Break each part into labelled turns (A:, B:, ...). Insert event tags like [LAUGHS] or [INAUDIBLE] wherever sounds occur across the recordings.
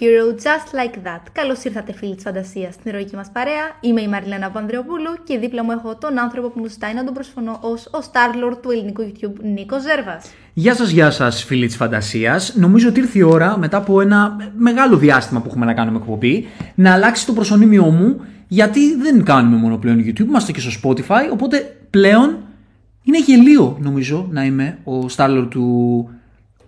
A: hero just like that. Καλώς ήρθατε, φίλοι της φαντασίας, στην ηρωική μας παρέα. Είμαι η Μαριλένα Πανδρεοπούλου και δίπλα μου έχω τον άνθρωπο που μου ζητάει να τον προσφωνώ ως ο Starlord του ελληνικού YouTube, Νίκο Ζέρβας.
B: Γεια σας, γεια σας, φίλοι της φαντασίας. Νομίζω ότι ήρθε η ώρα, μετά από ένα μεγάλο διάστημα που έχουμε να κάνουμε εκπομπή, να αλλάξει το προσωνύμιό μου, γιατί δεν κάνουμε μόνο πλέον YouTube, είμαστε και στο Spotify. Οπότε πλέον είναι γελίο, νομίζω, να είμαι ο Starlord του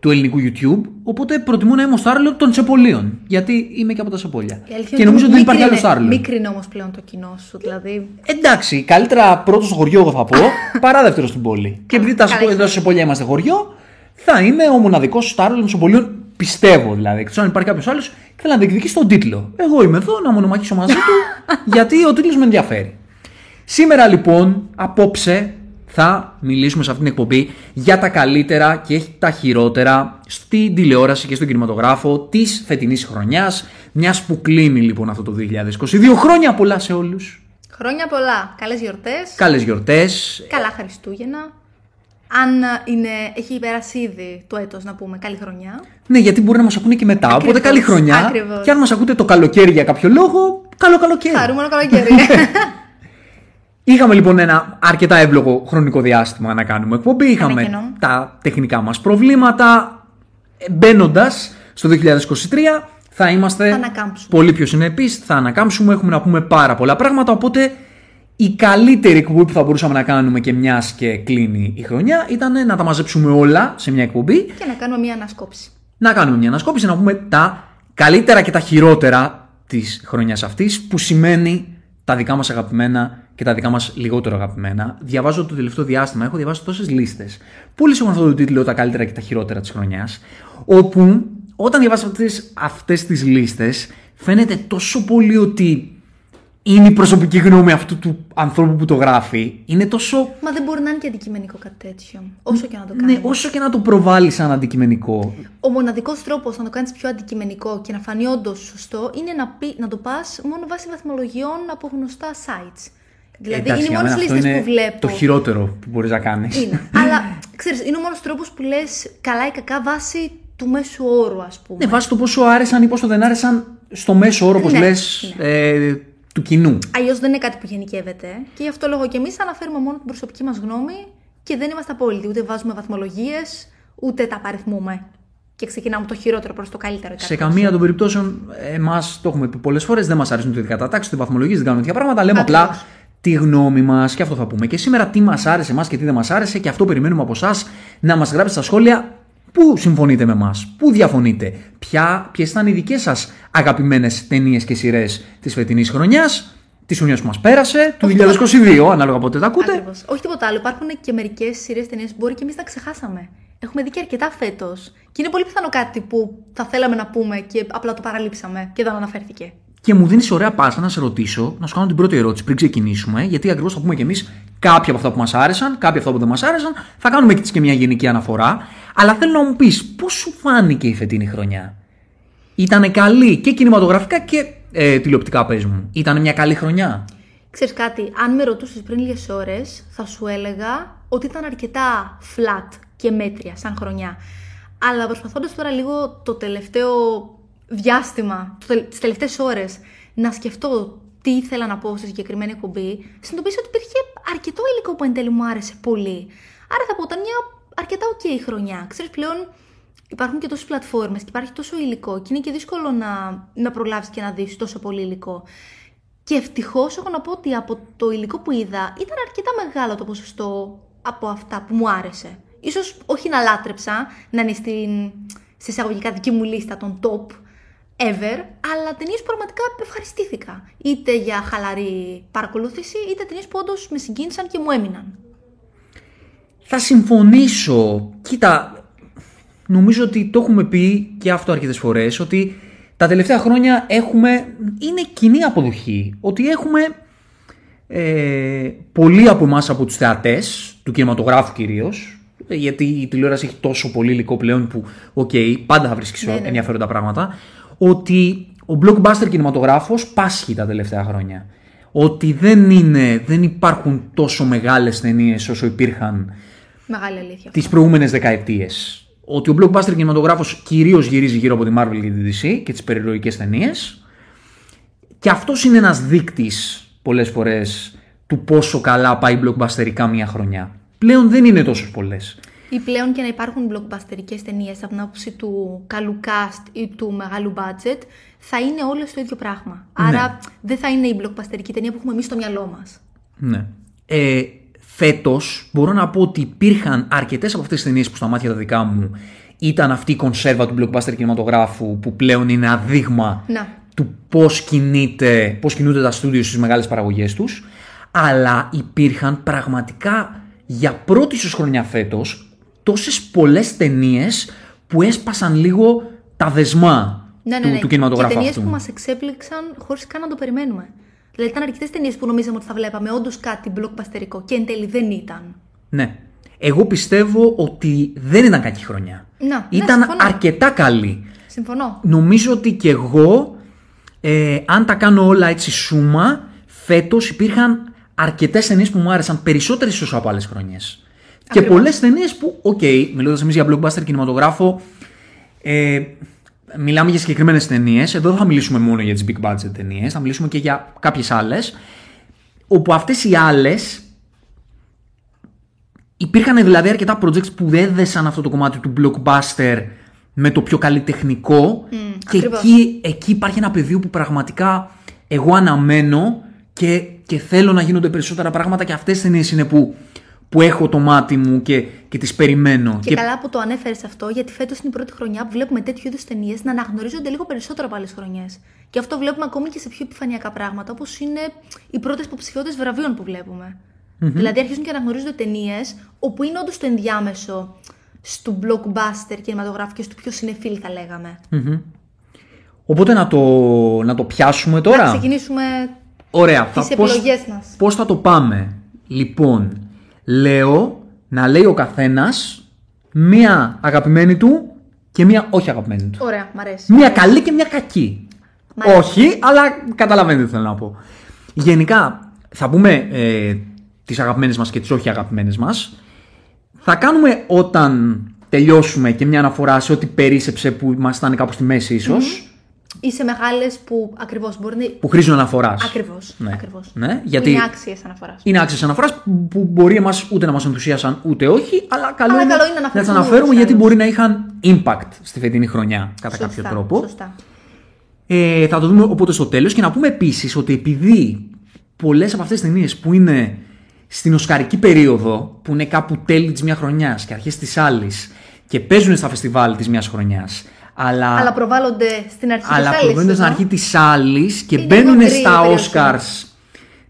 B: του ελληνικού YouTube. Οπότε προτιμώ να είμαι ο Στάρλο των Τσεπολίων. Γιατί είμαι και από τα Σεπόλια. Και νομίζω ότι δεν υπάρχει άλλο Στάρλο.
A: Μικρή όμως πλέον το κοινό σου, δηλαδή.
B: Εντάξει, καλύτερα πρώτος στο χωριό, εγώ θα πω, [LAUGHS] παρά δεύτερο στην πόλη. και επειδή τα εδώ Σεπόλια είμαστε χωριό, θα είμαι ο μοναδικός Στάρλο των Τσεπολίων. Πιστεύω δηλαδή. Εκτός αν υπάρχει κάποιος άλλος και θέλει να διεκδικήσει τον τίτλο. Εγώ είμαι εδώ να μονομαχήσω μαζί του, [LAUGHS] γιατί ο τίτλος με ενδιαφέρει. Σήμερα λοιπόν, απόψε, θα μιλήσουμε σε αυτήν την εκπομπή για τα καλύτερα και τα χειρότερα στην τηλεόραση και στον κινηματογράφο της φετινής χρονιάς. Μιας που κλείνει λοιπόν αυτό το 2022. Χρόνια πολλά σε όλους.
A: Χρόνια πολλά. Καλές γιορτές.
B: Καλές γιορτές.
A: Καλά Χριστούγεννα. Αν είναι, έχει περάσει ήδη το έτος να πούμε καλή χρονιά.
B: Ναι, γιατί μπορεί να μας ακούνε και μετά. Ακριβώς, οπότε καλή χρονιά. Ακριβώς. Και αν μας ακούτε το καλοκαίρι για κάποιο λόγο, καλό καλοκαίρι.
A: Χαρούμενο καλοκαίρι. [LAUGHS]
B: Είχαμε λοιπόν ένα αρκετά εύλογο χρονικό διάστημα να κάνουμε εκπομπή. Είχαμε τα τεχνικά μας προβλήματα. Μπαίνοντας στο 2023 θα είμαστε πολύ πιο συνεπείς, θα ανακάμψουμε, έχουμε να πούμε πάρα πολλά πράγματα, οπότε η καλύτερη εκπομπή που θα μπορούσαμε να κάνουμε και μιας και κλείνει η χρονιά ήταν να τα μαζέψουμε όλα σε μια εκπομπή.
A: Και να κάνουμε μια ανασκόπηση.
B: Να κάνουμε μια ανασκόπηση, να πούμε τα καλύτερα και τα χειρότερα της χρονιάς αυτής, που σημαίνει τα δικά μας αγαπημένα και τα δικά μας λιγότερο αγαπημένα. Διαβάζω το τελευταίο διάστημα, έχω διαβάσει τόσες λίστες. Πολλοί έχουν αυτό το τίτλο Τα καλύτερα και τα χειρότερα της χρονιάς. Όπου όταν διαβάζω αυτές τις λίστες, φαίνεται τόσο πολύ ότι είναι η προσωπική γνώμη αυτού του ανθρώπου που το γράφει. Είναι τόσο.
A: Μα δεν μπορεί να είναι και αντικειμενικό κάτι τέτοιο. Όσο και να το κάνεις.
B: Ναι, όσο και να το προβάλλεις σαν αντικειμενικό.
A: Ο μοναδικός τρόπος να το κάνεις πιο αντικειμενικό και να φανεί όντως σωστό είναι να, πει, να το πας μόνο βάσει βαθμολογιών από γνωστά sites. Δηλαδή Εντάξει, είναι οι μόνες λίστες που βλέπω.
B: Το χειρότερο που μπορείς να κάνεις.
A: Είναι. [LAUGHS] Αλλά ξέρεις, είναι ο μόνος τρόπος που λες καλά ή κακά βάσει του μέσου όρου, ας πούμε.
B: Ναι, βάσει το πόσο άρεσαν ή πόσο δεν άρεσαν στο μέσο όρο, όπως ναι, λες, ναι. ε, του κοινού.
A: Αλλιώς δεν είναι κάτι που γενικεύεται. Και γι' αυτό λόγο και εμείς αναφέρουμε μόνο την προσωπική μας γνώμη και δεν είμαστε απόλυτοι. Ούτε βάζουμε βαθμολογίες, ούτε τα παριθμούμε. Και ξεκινάμε το χειρότερο προς το καλύτερο.
B: Σε καμία των περιπτώσεων, εμάς το έχουμε πει πολλές φορές, δεν μας αρέσουν ούτε οι κατατάξει, ούτε οι βαθμολογίες, δεν κάνουμε τέτοια πράγματα. Λέμε απλά τη γνώμη μας και αυτό θα πούμε. Και σήμερα τι μας άρεσε εμάς και τι δεν μας άρεσε και αυτό περιμένουμε από εσά να μας γράψετε στα σχόλια πού συμφωνείτε με εμάς, πού διαφωνείτε, ποιες ήταν οι δικές σας αγαπημένες ταινίες και σειρές της φετινής χρονιάς. Της χρονιάς που μας πέρασε, του 2022, ανάλογα πότε τα ακούτε.
A: Ακριβώς. Όχι τίποτα άλλο. Υπάρχουν και μερικές σειρές ταινίες που μπορεί και εμείς να ξεχάσαμε. Έχουμε δει και αρκετά φέτος. Και είναι πολύ πιθανό κάτι που θα θέλαμε να πούμε και απλά το παραλείψαμε και δεν αναφέρθηκε.
B: Και μου δίνεις ωραία πάσα να σε ρωτήσω, να σου κάνω την πρώτη ερώτηση πριν ξεκινήσουμε, γιατί ακριβώς θα πούμε κι εμείς κάποια από αυτά που μας άρεσαν, κάποια από αυτά που δεν μας άρεσαν. Θα κάνουμε και μια γενική αναφορά. Αλλά θέλω να μου πεις, πώς σου φάνηκε η φετινή χρονιά; Ήταν καλή και κινηματογραφικά και ε, τηλεοπτικά, πες μου. Ήταν μια καλή χρονιά;
A: Ξέρεις κάτι, αν με ρωτούσες πριν λίγες ώρες, θα σου έλεγα ότι ήταν αρκετά flat και μέτρια σαν χρονιά. Αλλά προσπαθώντας τώρα λίγο το τελευταίο διάστημα, τις τελευταίες ώρες, να σκεφτώ τι ήθελα να πω στη συγκεκριμένη εκπομπή, συνειδητοποίησα ότι υπήρχε αρκετό υλικό που εν τέλει μου άρεσε πολύ. Άρα θα πω ήταν μια αρκετά ok χρονιά. Ξέρεις πλέον υπάρχουν και τόσες πλατφόρμες και υπάρχει τόσο υλικό και είναι και δύσκολο να, να προλάβεις και να δεις τόσο πολύ υλικό. Και ευτυχώς έχω να πω ότι από το υλικό που είδα ήταν αρκετά μεγάλο το ποσοστό από αυτά που μου άρεσε. Ίσως όχι να λάτρεψα, να είναι στην, στη εισαγωγικά δική μου λίστα των top, ever, αλλά ταινίες που πραγματικά ευχαριστήθηκα. Είτε για χαλαρή παρακολούθηση, είτε ταινίες που όντως με συγκίνησαν και μου έμειναν.
B: Θα συμφωνήσω. Κοίτα, νομίζω ότι το έχουμε πει και αυτό αρκετές φορές, ότι τα τελευταία χρόνια έχουμε, είναι κοινή αποδοχή, ότι έχουμε ε, πολλοί από εμάς από τους θεατές, του κινηματογράφου κυρίως, γιατί η τηλεόραση έχει τόσο πολύ υλικό πλέον που, OK, okay, πάντα θα βρίσκεις ναι, ναι. ενδιαφέροντα πράγματα ότι ο blockbuster κινηματογράφος πάσχει τα τελευταία χρόνια. Ότι δεν, είναι, δεν υπάρχουν τόσο μεγάλες ταινίες όσο υπήρχαν
A: Μεγάλη αλήθεια.
B: τις προηγούμενες δεκαετίες. ότι ο blockbuster κινηματογράφος κυρίως γυρίζει γύρω από τη Marvel και τη DC και τις υπερηρωικές ταινίες. Και αυτός είναι ένας δείκτης πολλές φορές του πόσο καλά πάει blockbusterικά μια χρονιά. Πλέον δεν είναι τόσο πολλές.
A: Ή πλέον και να υπάρχουν blockbusterικές ταινίες από την άποψη του καλού cast ή του μεγάλου budget, θα είναι όλες το ίδιο πράγμα.
B: Ναι.
A: Άρα δεν θα είναι η blockbusterική ταινία που έχουμε εμείς στο μυαλό μας.
B: Ναι. Ε, Φέτος μπορώ να πω ότι υπήρχαν αρκετές από αυτές τις ταινίες που στα μάτια τα δικά μου ήταν αυτή η κονσέρβα του blockbuster κινηματογράφου που πλέον είναι ένα δείγμα
A: Να.
B: του πώς κινείται, πώς κινούνται τα στούντιο στις μεγάλες παραγωγές τους. Αλλά υπήρχαν πραγματικά για πρώτη σου χρονιά φέτος τόσες πολλές ταινίες που έσπασαν λίγο τα δεσμά
A: Ναι, ναι,
B: του,
A: ναι.
B: του κινηματογράφου
A: και ταινίες
B: αυτού.
A: που μας εξέπληξαν χωρίς καν να το περιμένουμε. Δηλαδή ήταν αρκετές ταινίες που νομίζαμε ότι θα βλέπαμε όντως κάτι blockbusterικό και εν τέλει δεν ήταν.
B: Ναι. Εγώ πιστεύω ότι δεν ήταν κακή χρονιά.
A: Να, ναι,
B: ήταν
A: συμφωνώ.
B: αρκετά καλή.
A: Συμφωνώ.
B: Νομίζω ότι και εγώ, ε, αν τα κάνω όλα έτσι σούμα, φέτος υπήρχαν αρκετές ταινίες που μου άρεσαν περισσότερες ίσως από άλλες χρονιές. Και
A: Ακριβώς.
B: πολλές ταινίες που, οκ, μιλώντας εμείς για blockbuster κινηματογράφο, ε, μιλάμε για συγκεκριμένες ταινίες. Εδώ δεν θα μιλήσουμε μόνο για τις big budget ταινίες, θα μιλήσουμε και για κάποιες άλλες. Όπου αυτές οι άλλες Υπήρχαν δηλαδή αρκετά projects που έδεσαν αυτό το κομμάτι του blockbuster με το πιο καλλιτεχνικό και
A: ακριβώς.
B: εκεί, εκεί υπάρχει ένα πεδίο που πραγματικά εγώ αναμένω και, και θέλω να γίνονται περισσότερα πράγματα και αυτές τις ταινίες είναι που, που έχω το μάτι μου και, και τις περιμένω.
A: Και, καλά που το ανέφερες αυτό, γιατί φέτος είναι η πρώτη χρονιά που βλέπουμε τέτοιου είδους ταινίες να αναγνωρίζονται λίγο περισσότερο από άλλες χρονιές. Και αυτό βλέπουμε ακόμη και σε πιο επιφανειακά πράγματα, όπως είναι οι πρώτες υποψηφιότητες βραβείων που βλέπουμε. Δηλαδή αρχίζουν και αναγνωρίζονται ταινίες όπου είναι όντως το ενδιάμεσο στο blockbuster κινηματογράφου και στο πιο συνεφίλ, θα λέγαμε.
B: Οπότε να το, να το πιάσουμε τώρα.
A: Να ξεκινήσουμε
B: Ωραία.
A: τις
B: θα- πώς-
A: επιλογές μας.
B: Πώς θα το πάμε; Λοιπόν, λέω να λέει ο καθένας μία αγαπημένη του και μία όχι αγαπημένη του.
A: Ωραία, μ' αρέσει.
B: Μία καλή και μία κακή.
A: Μ' αρέσει.
B: Όχι, αλλά καταλαβαίνετε τι θέλω να πω. Γενικά, θα πούμε ε, τις αγαπημένες μας και τις όχι αγαπημένες μας. Θα κάνουμε όταν τελειώσουμε και μια αναφορά σε ό,τι περίσεψε που ήμασταν κάπου στη μέση ίσως,
A: Ή σε μεγάλες που ακριβώς μπορεί να.
B: που χρήζουν αναφοράς.
A: Ακριβώς.
B: Ναι.
A: Ακριβώς.
B: Ναι,
A: Που
B: γιατί
A: Είναι άξιες αναφοράς.
B: είναι άξιες αναφοράς που μπορεί εμάς ούτε να μας ενθουσίασαν ούτε όχι, αλλά καλό,
A: Αλλά
B: είναι,
A: καλό είναι να
B: να τις
A: αναφερθούμε
B: αναφέρουμε
A: ούτως ή
B: γιατί
A: άλλως.
B: μπορεί να είχαν impact στη φετινή χρονιά κατά κάποιο τρόπο.
A: Σωστά.
B: Ε, θα το δούμε οπότε στο τέλος και να πούμε επίσης ότι επειδή πολλές από αυτές τις ταινίες που είναι στην οσκαρική περίοδο, που είναι κάπου τέλη της μιας χρονιάς και αρχές της άλλης και παίζουν στα φεστιβάλ της μιας χρονιάς, αλλά,
A: Αλλά προβάλλονται στην αρχή
B: αλλά
A: της άλλης
B: προβαίνουν στην
A: σεζόν.
B: αρχή της άλλης και
A: Είναι
B: μπαίνουν
A: μακρύ η
B: στα
A: περίοδος.
B: Oscars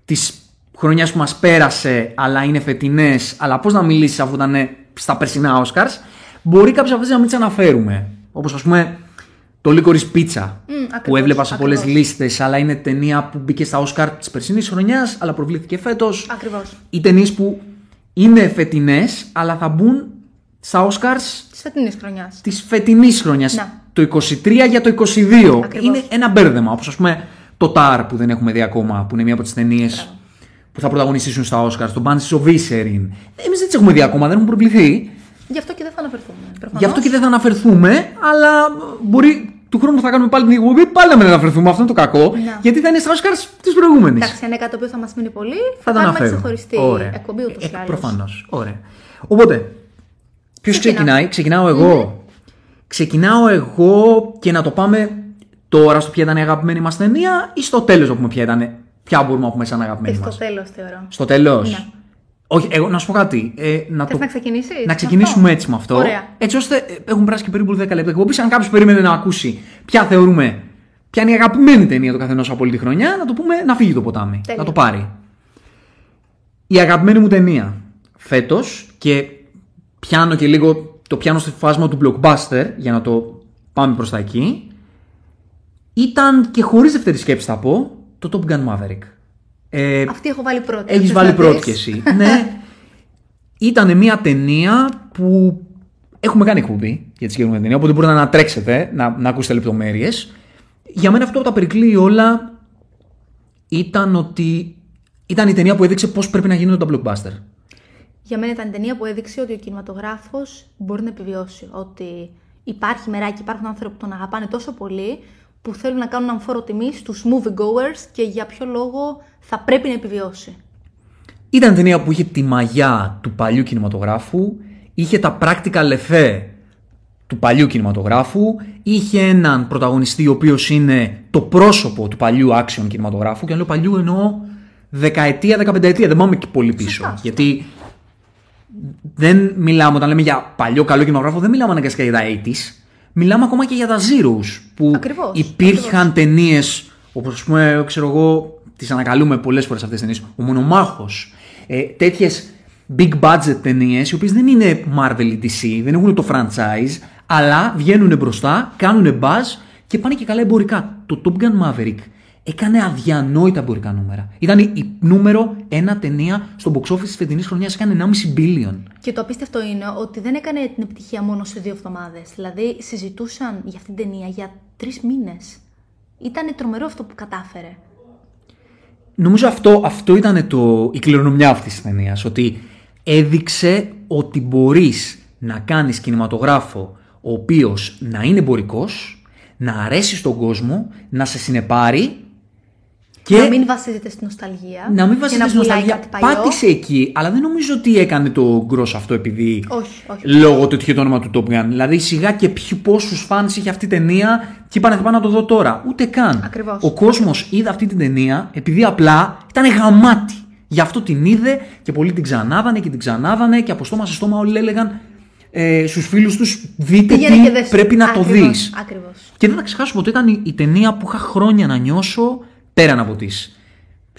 B: της χρονιάς που μας πέρασε, αλλά είναι φετινές. Αλλά πώς να μιλήσεις αφού ήταν στα περσινά Oscars, μπορεί κάποιες από αυτές να μην τις αναφέρουμε. Όπως ας πούμε το Licorice Pizza, που
A: ακριβώς,
B: έβλεπα σε πολλές
A: ακριβώς.
B: λίστες, αλλά είναι ταινία που μπήκε στα Oscar της περσινής χρονιάς, αλλά προβλήθηκε φέτος.
A: Ακριβώς.
B: Ή ταινίες που είναι φετινές, αλλά θα μπουν στα Oscars
A: Της φετινής χρονιάς.
B: της φετινής χρονιάς.
A: Να.
B: Το 23 για το 22.
A: Ακριβώς.
B: Είναι ένα μπέρδεμα. Όπως ας πούμε το TAR που δεν έχουμε δει ακόμα, που είναι μία από τις ταινίες που θα πρωταγωνιστήσουν στα Oscars. Το Banshees of Inisherin. Εμείς δεν τις έχουμε δει ακόμα, δεν έχουν προβληθεί.
A: Γι' αυτό και δεν θα αναφερθούμε. Προφανώς.
B: Γι' αυτό και δεν θα αναφερθούμε, αλλά μπορεί του χρόνου που θα κάνουμε πάλι την εκπομπή πάλι να μην αναφερθούμε. Αυτό είναι το κακό.
A: Να.
B: Γιατί θα είναι στα Oscars της προηγούμενης.
A: Εντάξει, αν είναι κάτι το οποίο θα μας μείνει πολύ, θα,
B: Θα τα
A: κάνουμε
B: αναφέρουμε.
A: ξεχωριστή
B: Ωραία.
A: εκπομπή ούτως ή άλλως.
B: Προφανώς. Ωραία. Οπότε, ποιος
A: Ξεκινά.
B: ξεκινάει, ξεκινάω εγώ. Ξεκινάω εγώ και να το πάμε τώρα στο ποια ήταν η αγαπημένη μας ταινία ή στο τέλος να πούμε ποια ήταν. Ποια μπορούμε να πούμε σαν αγαπημένη
A: Και
B: μας;
A: στο τέλος θεωρώ.
B: Στο τέλος;
A: Ναι.
B: Όχι, εγώ να σου πω κάτι. Ε, να,
A: Θες να ξεκινήσεις
B: να
A: με
B: ξεκινήσουμε
A: αυτό;
B: έτσι με αυτό.
A: Ωραία.
B: Έτσι ώστε ε, έχουν περάσει και περίπου 10 λεπτά εκπομπής. Αν κάποιος περίμενε να ακούσει ποια θεωρούμε, ποια είναι η αγαπημένη ταινία του καθενός από όλη τη χρονιά, να το πούμε να φύγει το ποτάμι.
A: Τέλεια.
B: Να το πάρει. Η αγαπημένη μου ταινία φέτος και πιάνω και λίγο το πιάνω στο φάσμα του blockbuster για να το πάμε προς τα εκεί ήταν και χωρίς δεύτερη σκέψη θα πω το Top Gun Maverick. Ε,
A: Αυτή έχω βάλει πρώτη.
B: Έχεις
A: Θες
B: βάλει
A: να
B: πρώτη
A: πεις;
B: κι εσύ. ναι. [LAUGHS] Ήταν μια ταινία που έχουμε κάνει εκπομπή για τη συγκεκριμένη ταινία, οπότε μπορείτε να ανατρέξετε, να, να ακούσετε λεπτομέρειες. Για μένα αυτό που τα περικλείει όλα ήταν ότι ήταν η ταινία που έδειξε πώς πρέπει να γίνονται τα blockbuster.
A: Για μένα ήταν η ταινία που έδειξε ότι ο κινηματογράφος μπορεί να επιβιώσει. Ότι υπάρχει μεράκι, υπάρχουν άνθρωποι που τον αγαπάνε τόσο πολύ που θέλουν να κάνουν έναν φόρο τιμή στους movie goers και για ποιο λόγο θα πρέπει να επιβιώσει.
B: Ήταν ταινία που είχε τη μαγιά του παλιού κινηματογράφου, είχε τα practical effect του παλιού κινηματογράφου, είχε έναν πρωταγωνιστή ο οποίος είναι το πρόσωπο του παλιού action κινηματογράφου και αν λέω παλιού εννοώ δεκαετία, δεκαπενταετία, δεν πάμε και πολύ πίσω.
A: Σωστά.
B: Γιατί δεν μιλάμε, όταν λέμε για παλιό καλό κινηματογράφο, δεν μιλάμε αναγκαστικά για τα 80s. Μιλάμε ακόμα και για τα Zeros. Που
A: Ακριβώς,
B: υπήρχαν ταινίες, όπως ας πούμε, ξέρω εγώ, τις ανακαλούμε πολλές φορές αυτές τις ταινίες. Ο Μονομάχος. Ε, Τέτοιες big budget ταινίες, οι οποίες δεν είναι Marvel ή DC, δεν έχουν το franchise, αλλά βγαίνουν μπροστά, κάνουν buzz και πάνε και καλά εμπορικά. Το Top Gun Maverick έκανε αδιανόητα εμπορικά νούμερα. Ήταν η, η νούμερο ένα ταινία στο box office της φετινής χρονιάς, έκανε 1,5 billion.
A: Και το απίστευτο είναι ότι δεν έκανε την επιτυχία μόνο σε δύο εβδομάδες. Δηλαδή, συζητούσαν για αυτήν την ταινία για τρεις μήνες. Ήταν τρομερό αυτό που κατάφερε.
B: Νομίζω αυτό, αυτό ήταν το, η κληρονομιά αυτής της ταινίας. Ότι έδειξε ότι μπορείς να κάνεις κινηματογράφο ο οποίος να είναι εμπορικός, να αρέσει στον κόσμο, να σε συνεπάρει και
A: να μην βασίζεται στην νοσταλγία.
B: να μην
A: και
B: βασίζεται
A: να
B: στην
A: πουλάει
B: νοσταλγία.
A: κάτι παλιό.
B: Πάτησε εκεί, αλλά δεν νομίζω ότι έκανε το γκρος αυτό επειδή
A: Όχι, όχι.
B: λόγω του ότι είχε το όνομα του Top Gun. Δηλαδή σιγά και ποιου πόσους φαν είχε αυτή η ταινία και είπανε θα πάω να το δω τώρα. Ούτε καν.
A: Ακριβώς.
B: Ο κόσμος είδε αυτή την ταινία επειδή απλά ήταν γαμάτι. Γι' αυτό την είδε και πολλοί την ξανάδανε και την ξανάδανε και από στόμα σε στόμα όλοι έλεγαν ε, στους φίλους τους δείτε
A: Πήγαινε
B: τι
A: και δες το.
B: πρέπει να το
A: Ακριβώς,
B: δεις.
A: ακριβώς.
B: Και δεν θα ξεχάσω ποτέ ήταν η, η ταινία που είχα χρόνια να νιώσω πέραν από τις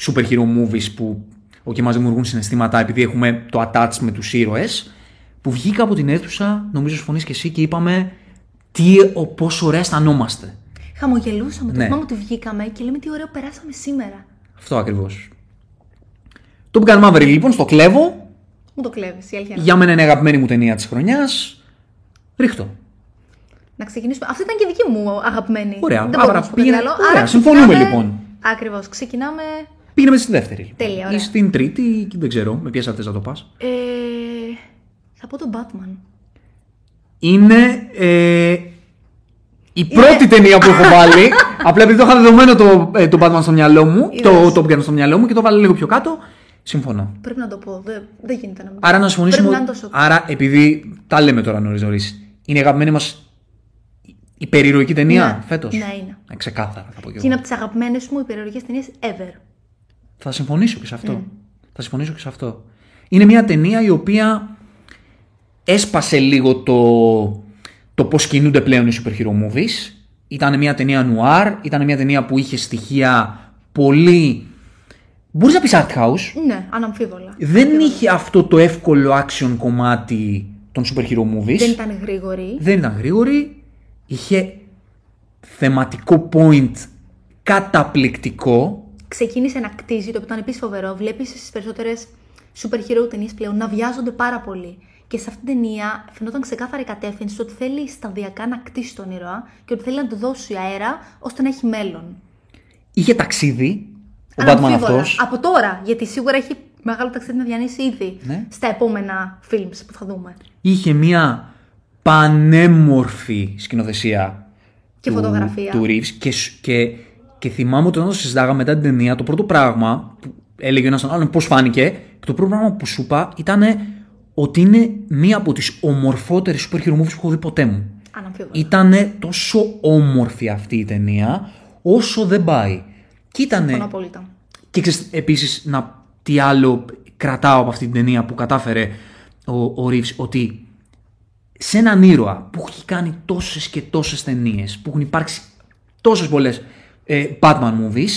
B: super hero movies που και μας δημιουργούν συναισθήματα επειδή έχουμε το attach με τους ήρωες που βγήκα από την αίθουσα, νομίζω συμφωνείς και εσύ και είπαμε τι, ο, πόσο ωραία αισθανόμαστε.
A: Χαμογελούσαμε. Το
B: Ναι.
A: θυμάμαι ότι βγήκαμε και λέμε τι ωραίο περάσαμε σήμερα.
B: Αυτό ακριβώς. Το που κάνουμε Maverick λοιπόν στο κλέβω,
A: Μου το κλέβεις, η αλήθεια. είναι.
B: για μένα είναι η αγαπημένη μου ταινία της χρονιάς. Ρίχτω.
A: Να ξεκινήσουμε. Αυτή ήταν και δική μου αγαπημένη.
B: Ωραία,
A: Δεν
B: άρα
A: μπορώ να σου πω
B: πήγαινε-
A: κάτι άλλο.
B: ωραία,
A: Άρα
B: συμφωνούμε,
A: ξεκινάμε-
B: λοιπόν.
A: Ακριβώς. Ξεκινάμε.
B: Πήγαμε στη δεύτερη. λοιπόν.
A: Τέλεια, ωραία.
B: Ή στην τρίτη, δεν ξέρω, με ποιες αυτές θα το πας.
A: Ε, θα πω τον Batman.
B: είναι ε, η πρώτη ταινία που έχω βάλει. [LAUGHS] Απλά επειδή το είχα δεδομένο το, ε, το Batman στο μυαλό μου,
A: Είδες.
B: το Top Gun στο μυαλό μου και το βάλω λίγο πιο κάτω. Συμφωνώ.
A: Πρέπει να το πω. Δεν, δεν γίνεται να μην.
B: Άρα να συμφωνήσουμε.
A: Πρέπει να είναι τόσο.
B: Άρα, επειδή τα λέμε τώρα νωρί νωρί, είναι η αγαπημένη μας υπερηρωική ταινία
A: Ναι,
B: φέτος.
A: ναι, είναι.
B: ξεκάθαρα θα πω και
A: Και είναι
B: εγώ.
A: από τις αγαπημένες μου υπερορικέ ταινίες ever.
B: Θα συμφωνήσω και σε αυτό. Θα συμφωνήσω και σε αυτό. Είναι μια ταινία η οποία έσπασε λίγο το, το πώς κινούνται πλέον οι super hero movies. Ήταν μια ταινία νουάρ, ήταν μια ταινία που είχε στοιχεία πολύ... Μπορείς να πεις art house.
A: Ναι, αναμφίβολα.
B: Δεν είχε αυτό το εύκολο action κομμάτι των super hero movies.
A: Δεν ήταν γρήγορη.
B: Δεν ήταν γρήγορη. Είχε θεματικό point καταπληκτικό.
A: Ξεκίνησε να κτίζει, το οποίο ήταν επίσης φοβερό. Βλέπεις στις περισσότερες super hero ταινίες πλέον να βιάζονται πάρα πολύ. Και σε αυτήν την ταινία φαινόταν ξεκάθαρη η κατεύθυνση ότι θέλει σταδιακά να κτίσει τον ήρωα και ότι θέλει να του δώσει αέρα ώστε να έχει μέλλον.
B: Είχε ταξίδι. Ο Batman
A: Αναμφίβολα.
B: αυτός.
A: Από τώρα, γιατί σίγουρα έχει μεγάλο ταξίδι να διανύσει ήδη
B: Ναι.
A: στα επόμενα films που θα δούμε.
B: είχε μια πανέμορφη σκηνοθεσία
A: Και
B: του,
A: φωτογραφία.
B: του Reeves και, σ- και, και θυμάμαι ότι όταν το συζητάγαμε μετά την ταινία το πρώτο πράγμα που έλεγε ένας στον άλλον πώς φάνηκε και το πρώτο πράγμα που σου είπα ήταν ότι είναι μία από τις ομορφότερες super hero movies που έχω δει ποτέ μου.
A: Αναμφίβολα.
B: Ήταν τόσο όμορφη αυτή η ταινία όσο δεν πάει. Και ήταν.
A: Συμφωνώ απόλυτα.
B: Και ξέρεις, επίσης, να, τι άλλο κρατάω από αυτή την ταινία που κατάφερε ο, ο Reeves, ότι σε έναν ήρωα που έχει κάνει τόσες και τόσες ταινίες, που έχουν υπάρξει τόσες πολλές ε, Batman movies